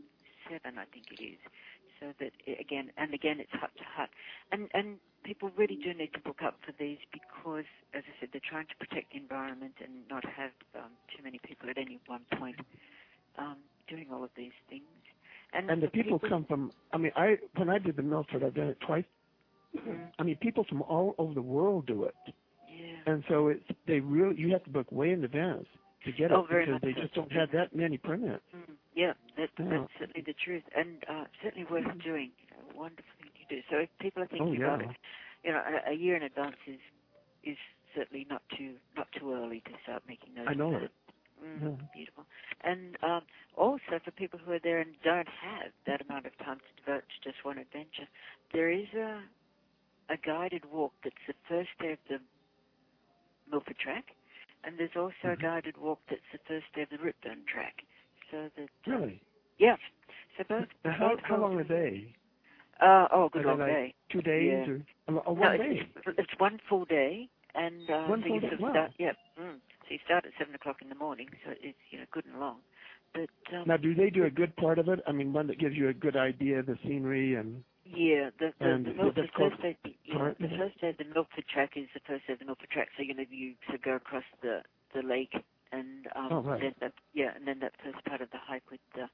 Speaker 3: seven, I think it is. So that i- again and again it's hut to hut, and and people really do need to book up for these because, as I said, they're trying to protect the environment and not have um, too many people at any one point um, doing all of these things. And,
Speaker 2: And the
Speaker 3: for
Speaker 2: people come from. I mean, I when I did the Milford, I've done it twice.
Speaker 3: Mhm.
Speaker 2: I mean, people from all over the world do it. And so it's they really you have to book way in advance to get it
Speaker 3: Oh, very
Speaker 2: because they just don't have that many permits.
Speaker 3: Mm, yeah, that,
Speaker 2: Yeah.
Speaker 3: that's certainly the truth, and uh, certainly worth doing. A wonderful thing to do. So if people are thinking
Speaker 2: Oh yeah.
Speaker 3: about it, you know, a, a year in advance is is certainly not too not too early to start making those.
Speaker 2: I know
Speaker 3: plans.
Speaker 2: it.
Speaker 3: Mm,
Speaker 2: Yeah.
Speaker 3: Beautiful. And um, also for people who are there and don't have that amount of time to devote to just one adventure, there is a a guided walk that's the first day of the Milford Track, and there's also a
Speaker 2: Mhm.
Speaker 3: guided walk that's the first day of the Routeburn Track. So that um,
Speaker 2: Really?
Speaker 3: yeah. So both
Speaker 2: how
Speaker 3: both
Speaker 2: how long are they?
Speaker 3: Uh, oh, good long
Speaker 2: like
Speaker 3: day.
Speaker 2: Two days
Speaker 3: Yeah.
Speaker 2: or
Speaker 3: No,
Speaker 2: one
Speaker 3: it's,
Speaker 2: day?
Speaker 3: it's one full day, and uh,
Speaker 2: One
Speaker 3: so
Speaker 2: full day,
Speaker 3: sort of
Speaker 2: wow.
Speaker 3: start. Yeah, mm, so you start at seven o'clock in the morning, so it's you know good and long. But um,
Speaker 2: Now, do they do a good part of it? I mean, one that gives you a good idea of the scenery and
Speaker 3: Yeah, the the, the,
Speaker 2: the
Speaker 3: Milford, the first day, yeah, the first day of the Milford track is the first day of the Milford track. So you know you sort of go across the the lake, and um,
Speaker 2: Oh, right.
Speaker 3: then that yeah, and then that first part of the hike with the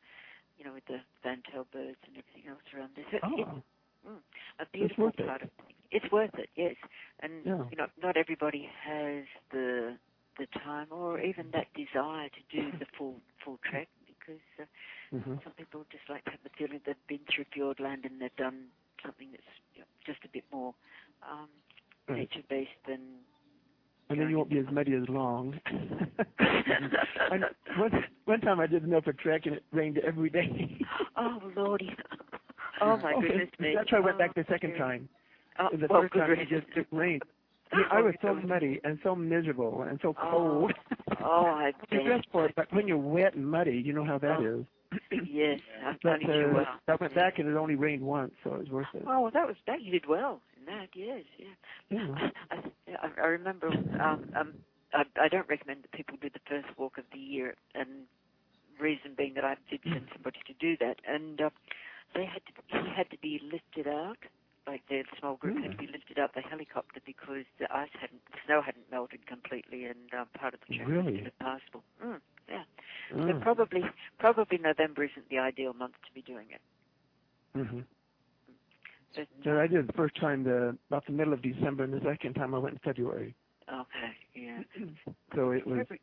Speaker 3: you know with the fantail birds and everything else around there. So it's
Speaker 2: oh,
Speaker 3: a beautiful
Speaker 2: worth it.
Speaker 3: part of it's worth it, yes. And
Speaker 2: Yeah.
Speaker 3: you know not everybody has the the time or even that desire to do the full full trek because uh,
Speaker 2: hmm
Speaker 3: some people just like to have the feeling they've been through Fiordland and they've done something that's you know, just a bit more um,
Speaker 2: right.
Speaker 3: nature-based than.
Speaker 2: And then you won't be as muddy as long. One, one time I did the Milford Trek and it rained every day.
Speaker 3: oh lordy! Oh my
Speaker 2: Okay,
Speaker 3: goodness me!
Speaker 2: That's why I went back the
Speaker 3: Oh,
Speaker 2: second
Speaker 3: dear.
Speaker 2: time.
Speaker 3: Oh,
Speaker 2: the
Speaker 3: well,
Speaker 2: first
Speaker 3: good
Speaker 2: time it just it rained. I, mean, I was so
Speaker 3: Oh,
Speaker 2: muddy and so miserable and so
Speaker 3: Oh,
Speaker 2: cold.
Speaker 3: Oh, I
Speaker 2: you
Speaker 3: bet.
Speaker 2: dress for it, but when you're wet and muddy, you know how that
Speaker 3: Oh,
Speaker 2: is.
Speaker 3: Yes, I'm
Speaker 2: But
Speaker 3: only too
Speaker 2: uh,
Speaker 3: well.
Speaker 2: I went back and it only rained once, so it was worth it.
Speaker 3: Oh, well, that was that. You did well in that. Yes, yeah.
Speaker 2: Yeah.
Speaker 3: I, I, I remember. Um, um, I, I don't recommend that people do the first walk of the year, and reason being that I did send somebody to do that, and uh, they had to. He had to be lifted out. Like the small group had to be lifted up by helicopter because the ice hadn't, the snow hadn't melted completely, and um, part of the track
Speaker 2: Really?
Speaker 3: was impassable. Mm, yeah. So
Speaker 2: Oh.
Speaker 3: probably, probably November isn't the ideal month to be doing it.
Speaker 2: hmm
Speaker 3: But,
Speaker 2: So I did it the first time the about the middle of December, and the second time I went in February.
Speaker 3: okay, yeah.
Speaker 2: So it was
Speaker 3: Every-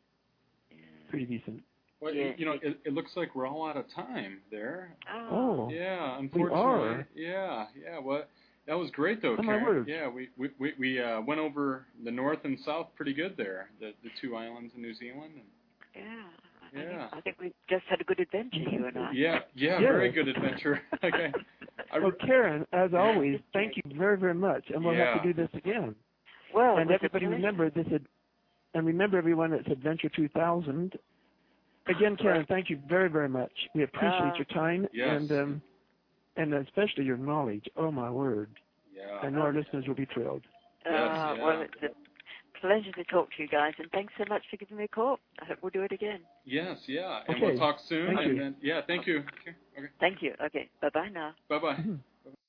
Speaker 3: yeah.
Speaker 2: pretty decent.
Speaker 1: Well,
Speaker 3: Yeah.
Speaker 1: you know, it, it looks like we're all out of time there.
Speaker 2: Oh.
Speaker 1: Yeah,
Speaker 2: We
Speaker 1: unfortunately.
Speaker 2: are.
Speaker 1: Yeah, yeah. Well, that was great though,
Speaker 2: Oh,
Speaker 1: Karen. Yeah, we we we, we uh, went over the north and south pretty good there. The the two islands in New Zealand. And,
Speaker 3: Yeah. I
Speaker 1: Yeah.
Speaker 3: Think, I think we just had a good adventure, you and I.
Speaker 1: yeah, yeah,
Speaker 2: Yeah.
Speaker 1: very good adventure. okay.
Speaker 2: Well, Karen, as always, thank you very, very much, and we'll have to do this again.
Speaker 3: Well,
Speaker 2: and everybody remember this, ad- and remember everyone, it's Adventure 2000. Again, Karen, thank you very, very much. We appreciate
Speaker 3: Uh,
Speaker 2: your time
Speaker 1: Yes.
Speaker 2: and um, and especially your knowledge. Oh my word!
Speaker 1: yeah.
Speaker 2: I know our listeners will be thrilled.
Speaker 3: Uh,
Speaker 1: yeah.
Speaker 3: Well, it's a pleasure to talk to you guys, and thanks so much for giving me a call. I hope we'll do it again.
Speaker 1: Yes, yeah. And
Speaker 2: Okay.
Speaker 1: we'll talk soon.
Speaker 2: Thank
Speaker 1: and
Speaker 2: you.
Speaker 1: then yeah, thank you. Okay. okay.
Speaker 3: Thank you. Okay. Bye bye now.
Speaker 1: Bye bye.